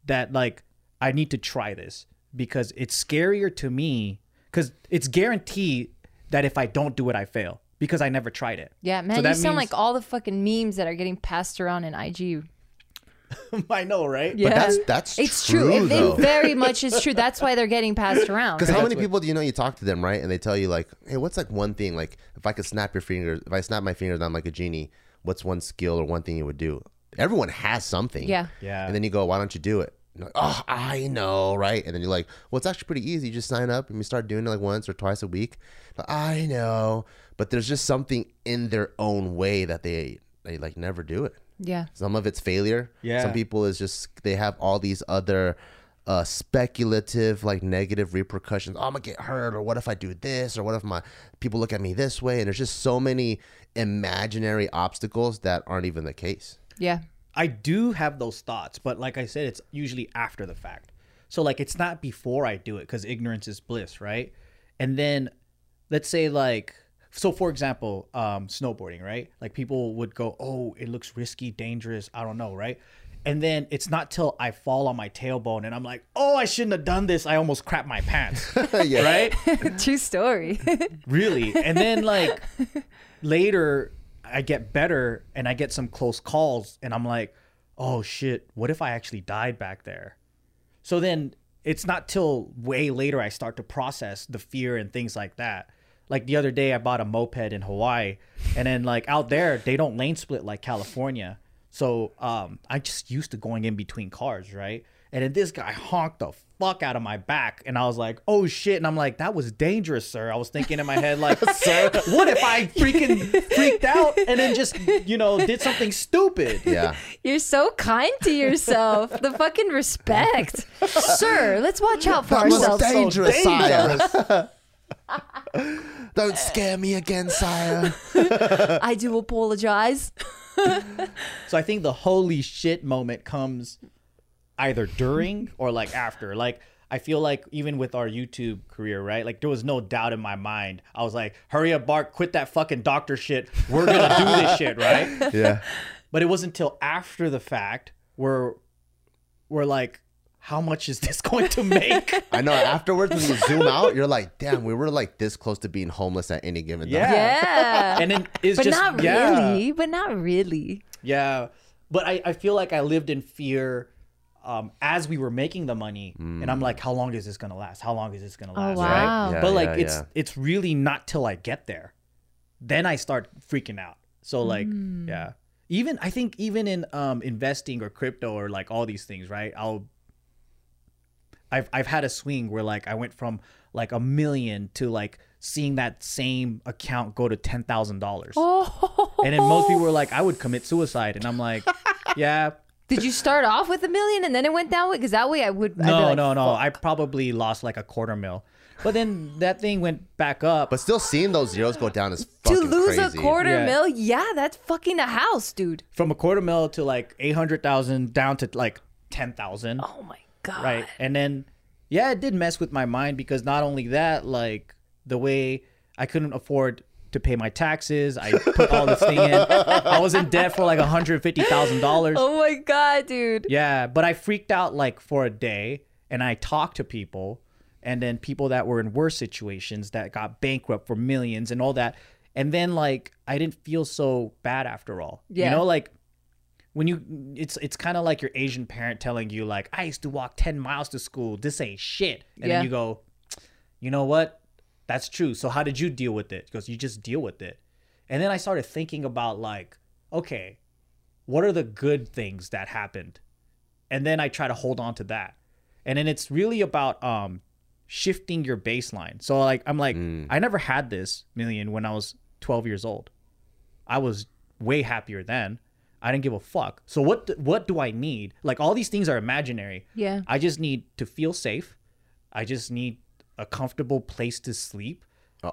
That like I need to try this because it's scarier to me because it's guaranteed that if I don't do it, I fail because I never tried it. Yeah, man, So you sound means- like all the fucking memes that are getting passed around in IG. I know, right? Yeah, that's that's it's true, true. It, though. it very much is true. That's why they're getting passed around. Because how That's many what- people do you know you talk to them, right? And they tell you like, hey, what's like one thing? Like if I could snap your fingers, if I snap my fingers, I'm like a genie. What's one skill or one thing you would do? Everyone has something. Yeah. Yeah. And then you go, why don't you do it? Like, oh, I know, right? And then you're like, well, it's actually pretty easy. You just sign up and you start doing it like once or twice a week. Like, I know, but there's just something in their own way that they they like never do it. Yeah. Some of it's failure. Yeah. Some people is just they have all these other uh, speculative like negative repercussions. Oh, I'm gonna get hurt, or what if I do this, or what if my people look at me this way? And there's just so many imaginary obstacles that aren't even the case. Yeah. I do have those thoughts, but like I said, it's usually after the fact. So like it's not before I do it because ignorance is bliss, right? And then let's say like so for example, um, snowboarding, right? Like people would go, "Oh, it looks risky, dangerous. I don't know, right?" And then it's not till I fall on my tailbone and I'm like, "Oh, I shouldn't have done this. I almost crapped my pants." yeah. right? True story. Really. And then like later I get better and I get some close calls and I'm like, "Oh shit, what if I actually died back there?" So then it's not till way later I start to process the fear and things like that. Like the other day I bought a moped in Hawaii and then like out there they don't lane split like California. So um I just used to going in between cars, right? And then this guy honked the fuck out of my back and I was like, "Oh shit." And I'm like, "That was dangerous, sir." I was thinking in my head like, "Sir, what if I freaking freaked out and then just, you know, did something stupid?" Yeah. You're so kind to yourself. the fucking respect. Sir, let's watch out for That was ourselves. dangerous, dangerous. Don't scare me again, sire. I do apologize. So I think the holy shit moment comes either during or like after. Like I feel like even with our YouTube career, right? Like there was no doubt in my mind. I was like, "Hurry up, Bart! Quit that fucking doctor shit. We're gonna do this shit, right?" Yeah. But it wasn't until after the fact where we're like, "How much is this going to make?" I know. Afterwards, when you zoom out, you're like, damn, we were like this close to being homeless at any given time. Yeah. Yeah. and then it's but just not yeah. really. But not really. Yeah. But I, I feel like I lived in fear um, as we were making the money. And I'm like, how long is this going to last? How long is this going to last? Oh, wow. Right? Yeah, but like, yeah, it's yeah. it's really not till I get there. Then I start freaking out. So like, Mm. yeah. Even I think even in um investing or crypto or like all these things, right? I'll I've I've had a swing where like I went from like a million to like seeing that same account go to ten thousand dollars. Oh. And then most people were like, I would commit suicide. And I'm like, yeah, Did you start off with a million and then it went down? Because that way I would. No, like, no, no. fuck. I probably lost like a quarter mil. But then that thing went back up. But still, seeing those zeros go down is To lose crazy. a quarter Yeah. mil, yeah, that's fucking a house, dude. from a quarter mil to like 800,000 down to like 10,000. Oh my god. right and then yeah it did mess with my mind because not only that like the way i couldn't afford to pay my taxes. I put all this thing in. I was in debt for like $150000 Oh my god, dude. yeah but i freaked out like for a day and i talked to people and then people that were in worse situations that got bankrupt for millions and all that. And then like i didn't feel so bad after all. Yeah. you know like when you it's it's kind of like your asian parent telling you like i used to walk 10 miles to school. This ain't shit. And Yeah. then you go you know what that's true. So how did you deal with it? Because you just deal with it. And then i started thinking about like okay what are the good things that happened? And then i try to hold on to that. And then it's really about um shifting your baseline. So like i'm like i never had this million when i was 12 years old. I was way happier then. I didn't give a fuck. So what d- what do i need? Like all these things are imaginary. Yeah. i just need to feel safe. I just need a comfortable place to sleep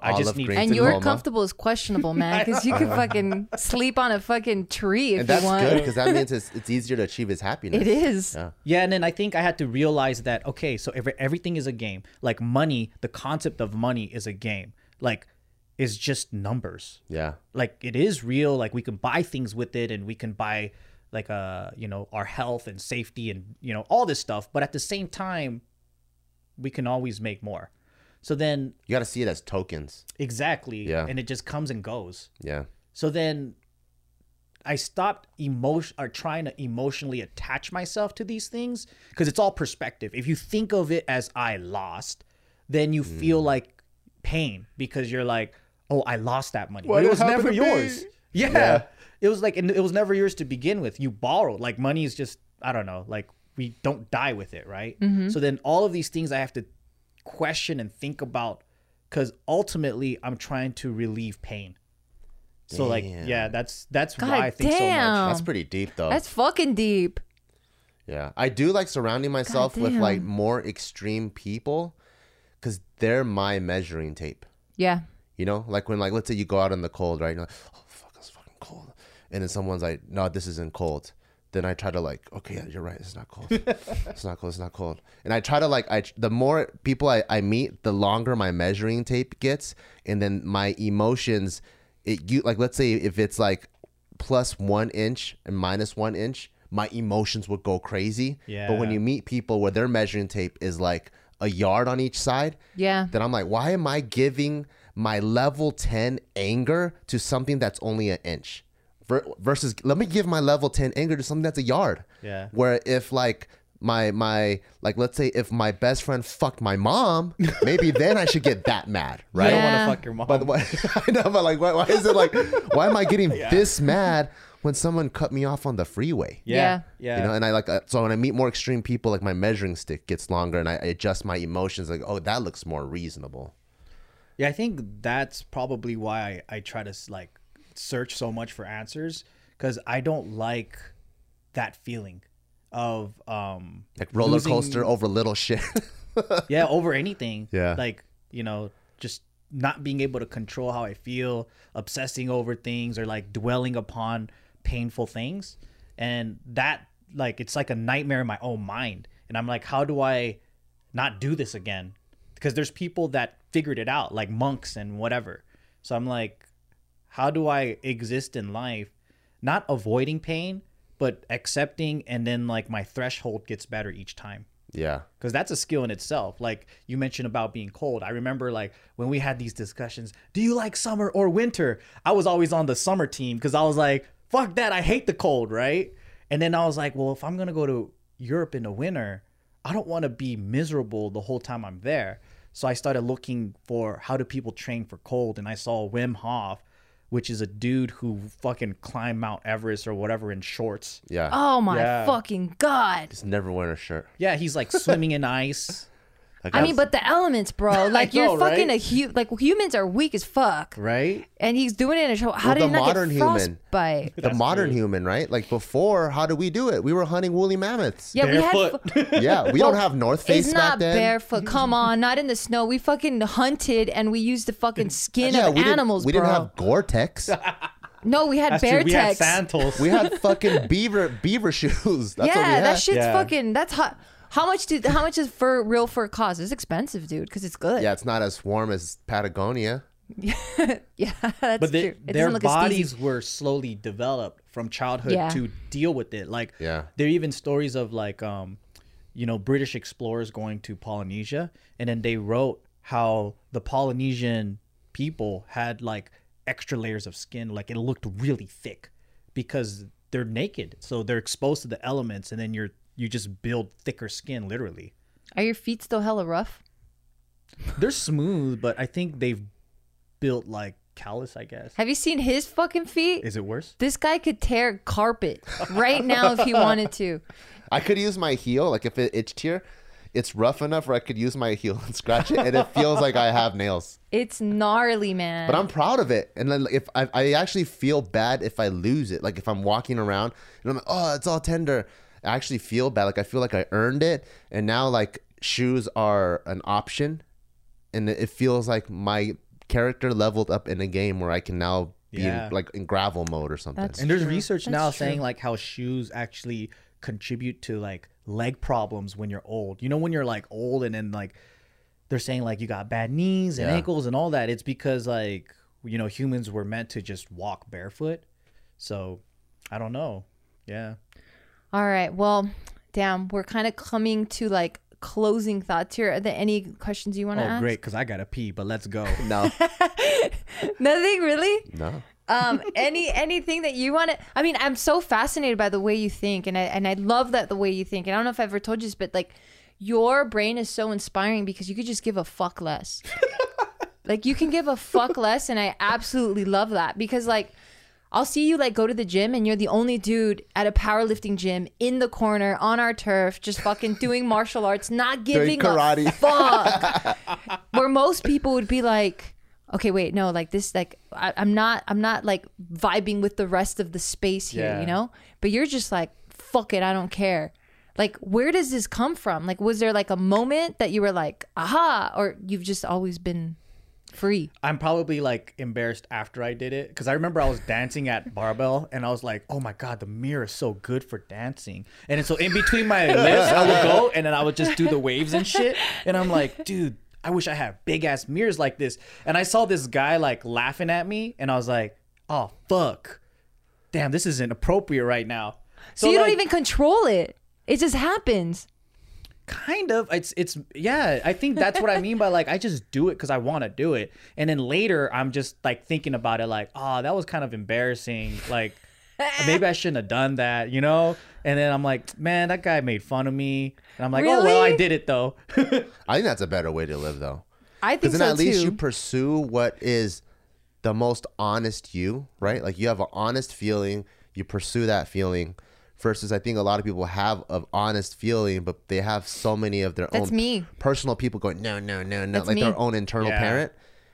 I just need green And to your coma. comfortable is questionable, man, because you can fucking sleep on a fucking tree if And that's you want. good because that means it's, it's easier to achieve his happiness. It is. Yeah. Yeah, and then I think I had to realize that okay, so every, everything is a game. Like money, the concept of money is a game. Like is just numbers. Yeah. Like it is real. Like we can buy things with it, and we can buy like uh you know our health and safety and you know all this stuff. But at the same time, we can always make more. So then You got to see it as tokens. exactly, Yeah. and it just comes and goes. Yeah. So then I stopped emotion or trying to emotionally attach myself to these things because it's all perspective. If you think of it as I lost, then you Mm. feel like pain because you're like, oh, I lost that money. Why but it it was never yours. Yeah. Yeah. It was like, and it was never yours to begin with. You borrowed. Like money is just, I don't know, like we don't die with it, right? Mm-hmm. So then all of these things I have to question and think about because ultimately I'm trying to relieve pain. So like yeah, that's that's God why I think so damn. much. That's pretty deep, though. That's fucking deep. Yeah, I do like surrounding myself with like more extreme people because they're my measuring tape. Yeah. You know, like when like let's say you go out in the cold, right? You're like, oh fuck, it's fucking cold, and then someone's like, no, this isn't cold. Then I try to like, okay, yeah, you're right, it's not cold. it's not cold. It's not cold. And I try to like, I the more people I, I meet, the longer my measuring tape gets, and then my emotions, it you like let's say if it's like plus one inch and minus one inch, my emotions would go crazy. Yeah. But when you meet people where their measuring tape is like a yard on each side, Yeah. then I'm like, why am I giving my level 10 anger to something that's only an inch? Ver- versus, let me give my level 10 anger to something that's a yard. Yeah. Where if like my my like let's say if my best friend fucked my mom, maybe then I should get that mad, right? I don't want to fuck your mom. But why, I know, but like, why, why is it like, why am I getting this mad when someone cut me off on the freeway? yeah, yeah, You know, and I like uh, so when I meet more extreme people, like my measuring stick gets longer, and I, I adjust my emotions. Like, oh, that looks more reasonable. yeah. I think that's probably why I, I try to like search so much for answers because I don't like that feeling of um Like roller losing- coaster over little shit. yeah over anything. Yeah. like you know just not being able to control how i feel obsessing over things or like dwelling upon painful things. And that like it's like a nightmare in my own mind. And i'm like how do i not do this again? Because there's people that figured it out like monks and whatever. So i'm like how do i exist in life not avoiding pain but accepting and then like my threshold gets better each time yeah, because that's a skill in itself. Like you mentioned about being cold. I remember like when we had these discussions, do you like summer or winter? I was always on the summer team because I was like, fuck that, I hate the cold, right? And then I was like, well, if I'm gonna go to Europe in the winter, I don't want to be miserable the whole time I'm there. So I started looking for how do people train for cold, and I saw Wim Hof which is a dude who fucking climbed Mount Everest or whatever in shorts. Yeah. Oh my Yeah. fucking god. Just never wearing a shirt. Yeah, he's like swimming in ice. Like, I mean, but the elements, bro. Like you're know, fucking right? a hu- like humans are weak as fuck, Right? and he's doing it in a show. How Well, did the he not modern get human- frostbite? the modern human, right? Like before, how did we do it? We were hunting woolly mammoths. Yeah, Barefoot. we had. Yeah, we don't have North Face It's back not then. barefoot. Come on, not in the snow. We fucking hunted and we used the fucking skin yeah, of we animals, didn't, we bro. didn't have Gore-Tex. no, we had That's bear true. We had sandals. we had fucking beaver beaver shoes. That's what we yeah, had. that shit's Yeah. fucking. That's hot. How much did how much is fur real fur cost? It's expensive, dude, because it's good. yeah, it's not as warm as Patagonia. yeah, that's but they, true. It their look bodies steezy. were slowly developed from childhood Yeah. to deal with it. Like, Yeah. there are even stories of like, um, you know, British explorers going to Polynesia, and then they wrote how the Polynesian people had like extra layers of skin, like it looked really thick because they're naked, so they're exposed to the elements, and then you're you just build thicker skin, literally. Are your feet still hella rough? They're smooth, but I think they've built like callus, I guess. Have you seen his fucking feet? Is it worse? This guy could tear carpet right now if he wanted to. I could use my heel, like if it itched here, it's rough enough where I could use my heel and scratch it, and it feels like I have nails. It's gnarly, man. But I'm proud of it, and then if I, I actually feel bad if I lose it, like if I'm walking around and I'm like, oh, it's all tender. I actually feel bad, like I feel like I earned it, and now like shoes are an option, and it it feels like my character leveled up in a game where I can now be Yeah. in, like in gravel mode or something. That's- And there's True. research That's now true. saying like how shoes actually contribute to like leg problems when you're old. You know when you're like old and then like they're saying like you got bad knees and Yeah. ankles and all that. It's because like you know humans were meant to just walk barefoot. So I don't know. Yeah. All right. Well, damn, we're kind of coming to like closing thoughts here. Are there any questions you want Oh to ask? Oh, great, because I gotta pee. But let's go. no, Nothing really. no. um any anything that you want to i mean i'm so fascinated by the way you think and i and i love that the way you think and i don't know if I've ever told you this but like your brain is so inspiring because you could just give a fuck less like you can give a fuck less and i absolutely love that because like I'll see you like go to the gym and you're the only dude at a powerlifting gym in the corner on our turf, just fucking doing martial arts, not giving karate. a fuck. Where most people would be like, okay, wait, no, like this, like I, I'm not, I'm not like vibing with the rest of the space here, Yeah. you know. But you're just like, fuck it, I don't care. Like, where does this come from? Like, was there like a moment that you were like, aha, or you've just always been free? I'm probably like embarrassed after I did it because I remember I was dancing at barbell and I was like, "Oh my god, the mirror is so good for dancing." And so in between my lifts, I would go and then I would just do the waves and shit. And I'm like, dude, I wish I had big ass mirrors like this. And I saw this guy like laughing at me, and I was like, "Oh fuck, damn, this isn't appropriate right now." So, you don't even control it. It just happens. Kind of it's it's yeah i think that's what i mean by like i just do it because i want to do it and then later i'm just like thinking about it like oh that was kind of embarrassing like maybe i shouldn't have done that you know and then i'm like man that guy made fun of me and i'm like oh well i did it though I think that's a better way to live, though. I think so. Because so then at least too. you pursue what is the most honest you, right? Like you have an honest feeling, you pursue that feeling. Versus, I think a lot of people have an honest feeling, but they have so many of their That's own me. personal people going, no, no, no, no, That's like me. their own internal Yeah. parent,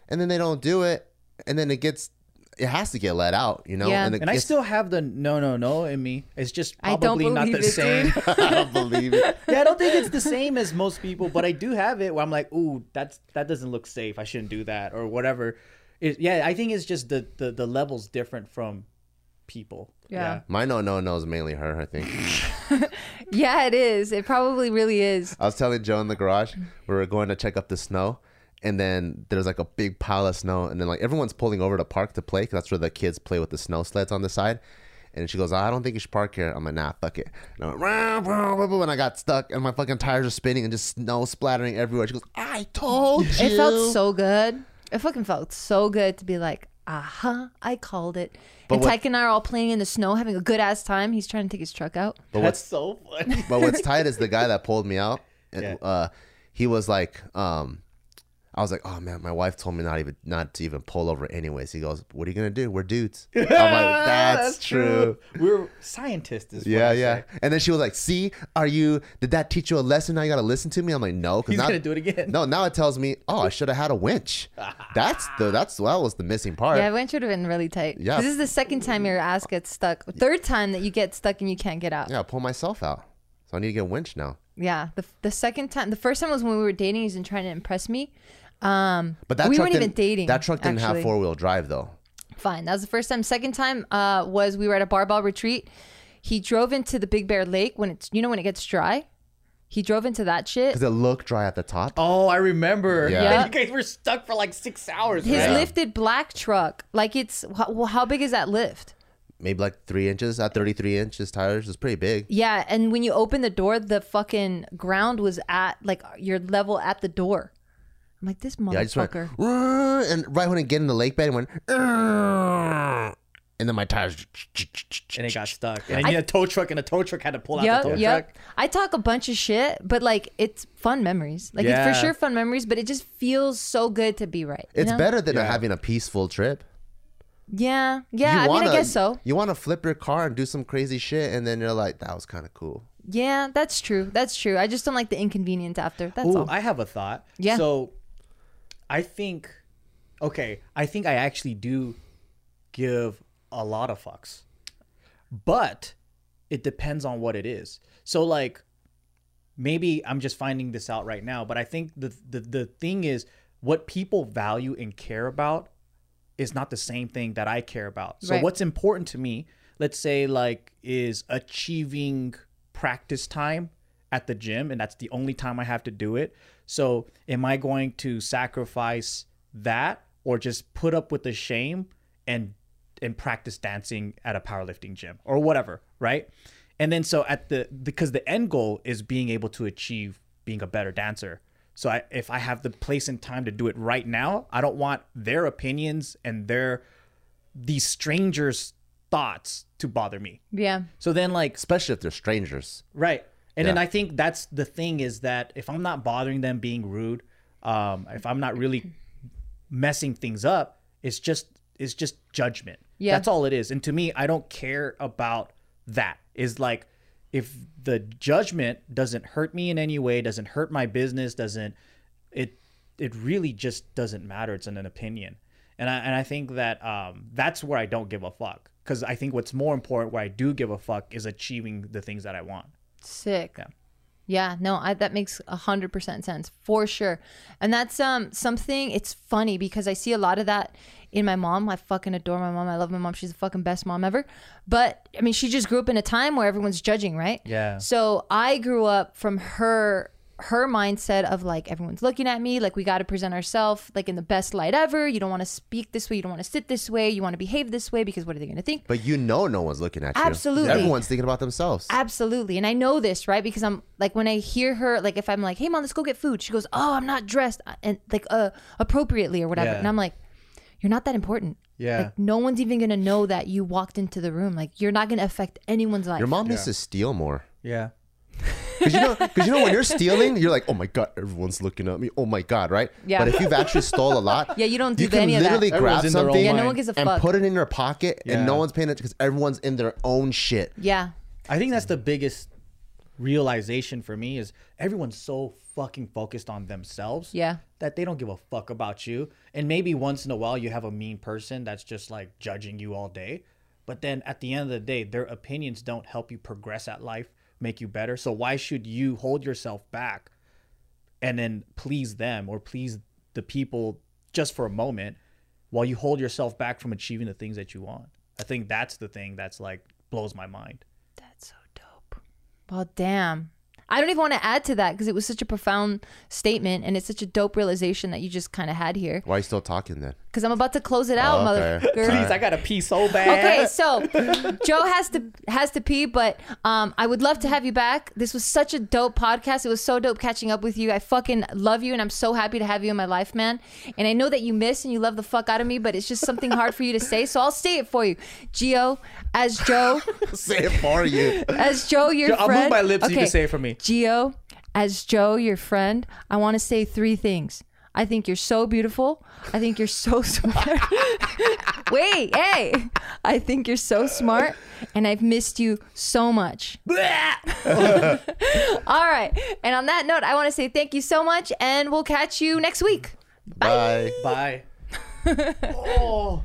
and then they don't do it, and then it gets, it has to get let out, you know. Yeah. And, it and i still have the no no no in me it's just I don't probably not believe the it, same. I don't believe it. yeah i don't think it's the same as most people but i do have it where i'm like ooh that's that doesn't look safe i shouldn't do that or whatever it, yeah i think it's just the, the the levels different from people Yeah. My no, no, no is mainly her. I think. Yeah, it is. It probably really is. I was telling Joe in the garage we were going to check up the snow, and then there's like a big pile of snow, and then like everyone's pulling over to park to play because that's where the kids play with the snow sleds on the side. And she goes, I don't think you should park here. I'm like, nah, fuck it. And I went, "Rah, rah, rah, rah," and I got stuck, and my fucking tires are spinning and just snow splattering everywhere. She goes, I told you. It felt so good. It fucking felt so good to be like, aha, I called it. But and what- Tyke and I are all playing in the snow, having a good ass time. He's trying to take his truck out. But that's what's so funny but what's tight is the guy that pulled me out. and, Yeah. Uh, he was like, um, I was like, oh man, my wife told me not even not to even pull over anyways. He goes, what are you gonna do? We're dudes. I'm like, that's, true. We're scientists. Is what Yeah, I yeah. say. And then she was like, see, are you? Did that teach you a lesson? Now you gotta listen to me. I'm like, no, because He's now gonna do it again. No, now it tells me, oh, I should have had a winch. That's the that's that was the missing part. Yeah, winch would have been really tight. Yeah, This is the second time your ass gets stuck. Third time that you get stuck and you can't get out. Yeah, pull myself out. So I need to get a winch now. Yeah. The, the second time, the first time was when we were dating. He's been trying to impress me. Um, But that we truck weren't even didn't- dating. That truck didn't actually. have four wheel drive though. Fine. That was the first time. Second time uh, was we were at a barbell retreat. He drove into the Big Bear Lake when it's you know when it gets dry. He drove into that shit. Because it looked dry at the top. Oh, I remember. Yeah. Yeah. You guys were stuck for like six hours. His right? lifted black truck, like it's how, well, how big is that lift? Maybe like three inches at 33 inches tires. It's pretty big. Yeah, and when you open the door, the fucking ground was at like your level at the door. I'm like this Yeah, I just went, motherfucker. "Rrrr," and right when it get in the lake bed, it went, "Rrrr," and then my tires. and it got stuck. And then you had a tow truck, and a tow truck had to pull out the Yep, tow yep. truck. I talk a bunch of shit, but like it's fun memories. Like Yeah. it's for sure fun memories, but it just feels so good to be right. you It's know? better than Yeah. having a peaceful trip. Yeah, yeah. You I mean, wanna- I guess so. You want to flip your car and do some crazy shit, and then you're like, that was kind of cool. Yeah, that's true. That's true. I just don't like the inconvenience after. That's Ooh, all. I have a thought. Yeah. So, I think, okay, I think I actually do give a lot of fucks, but it depends on what it is. So, like, maybe I'm just finding this out right now, but I think the the the thing is what people value and care about is not the same thing that I care about. So Right. what's important to me, let's say like is achieving practice time at the gym and that's the only time I have to do it. So am I going to sacrifice that or just put up with the shame and and practice dancing at a powerlifting gym or whatever, right? And then so at the because the end goal is being able to achieve being a better dancer. So I, if I have the place and time to do it right now, I don't want their opinions and their these strangers' thoughts to bother me. yeah. So then like Especially if they're strangers. Right. And then I think that's the thing is that if I'm not bothering them being rude, um, if I'm not really messing things up, it's just it's just judgment. Yeah. That's all it is. And to me, I don't care about that. Is like if the judgment doesn't hurt me in any way, doesn't hurt my business, doesn't it it really just doesn't matter. It's an, an opinion. And I and I think that um that's where I don't give a fuck. Because I think what's more important where I do give a fuck is achieving the things that I want. Sick. Yeah. Yeah, no, I, that makes a hundred percent sense for sure, and that's um something. It's funny because I see a lot of that in my mom. I fucking adore my mom. I love my mom. She's the fucking best mom ever. But I mean, she just grew up in a time where everyone's judging, right? Yeah. So I grew up from her her mindset of like everyone's looking at me like we got to present ourselves like in the best light ever you don't want to speak this way you don't want to sit this way you want to behave this way because what are they going to think But you know no one's looking at you. Absolutely. Everyone's thinking about themselves. Absolutely. And I know this, right? Because I'm like when I hear her, like if I'm like, hey mom, let's go get food, she goes, Oh, I'm not dressed and like uh appropriately or whatever. Yeah. And I'm like, You're not that important. Yeah. Like no one's even gonna know that you walked into the room. Like you're not gonna affect anyone's life. Your mom needs to steal more. Yeah. Because you know, because you know when you're stealing, you're like, oh my god, everyone's looking at me. Oh my god, right? Yeah. But if you've actually stole a lot, Yeah, you don't do you can any of that. literally Everyone's grab in their own something yeah, no one gives a and fuck. put it in your pocket, Yeah. and no one's paying it because everyone's in their own shit. yeah. I think that's the biggest realization for me is everyone's so fucking focused on themselves. Yeah. That they don't give a fuck about you. And maybe once in a while you have a mean person that's just like judging you all day. But then at the end of the day, their opinions don't help you progress at life, make you better. So why should you hold yourself back and then please them or please the people just for a moment while you hold yourself back from achieving the things that you want? I think that's the thing that's like blows my mind. That's so dope. Well, damn. I don't even want to add to that because it was such a profound statement and it's such a dope realization that you just kind of had here. Why are you still talking then? Because I'm about to close it out, Oh, okay. motherfucker. Please, I gotta pee so bad. Okay, so Joe has to has to pee, but um, I would love to have you back. This was such a dope podcast. It was so dope catching up with you. I fucking love you, and I'm so happy to have you in my life, man. And I know that you miss and you love the fuck out of me, but it's just something hard for you to say. So I'll say it for you, Gio, as Joe, Say it for you. as Joe, your friend. I'll friend. move my lips so you can say it for me. Gio, as Joe, your friend, I want to say three things. I think you're so beautiful. I think you're so smart. Wait, hey. I think you're so smart and I've missed you so much. All right. And on that note, I want to say thank you so much and we'll catch you next week. Bye. Bye. oh.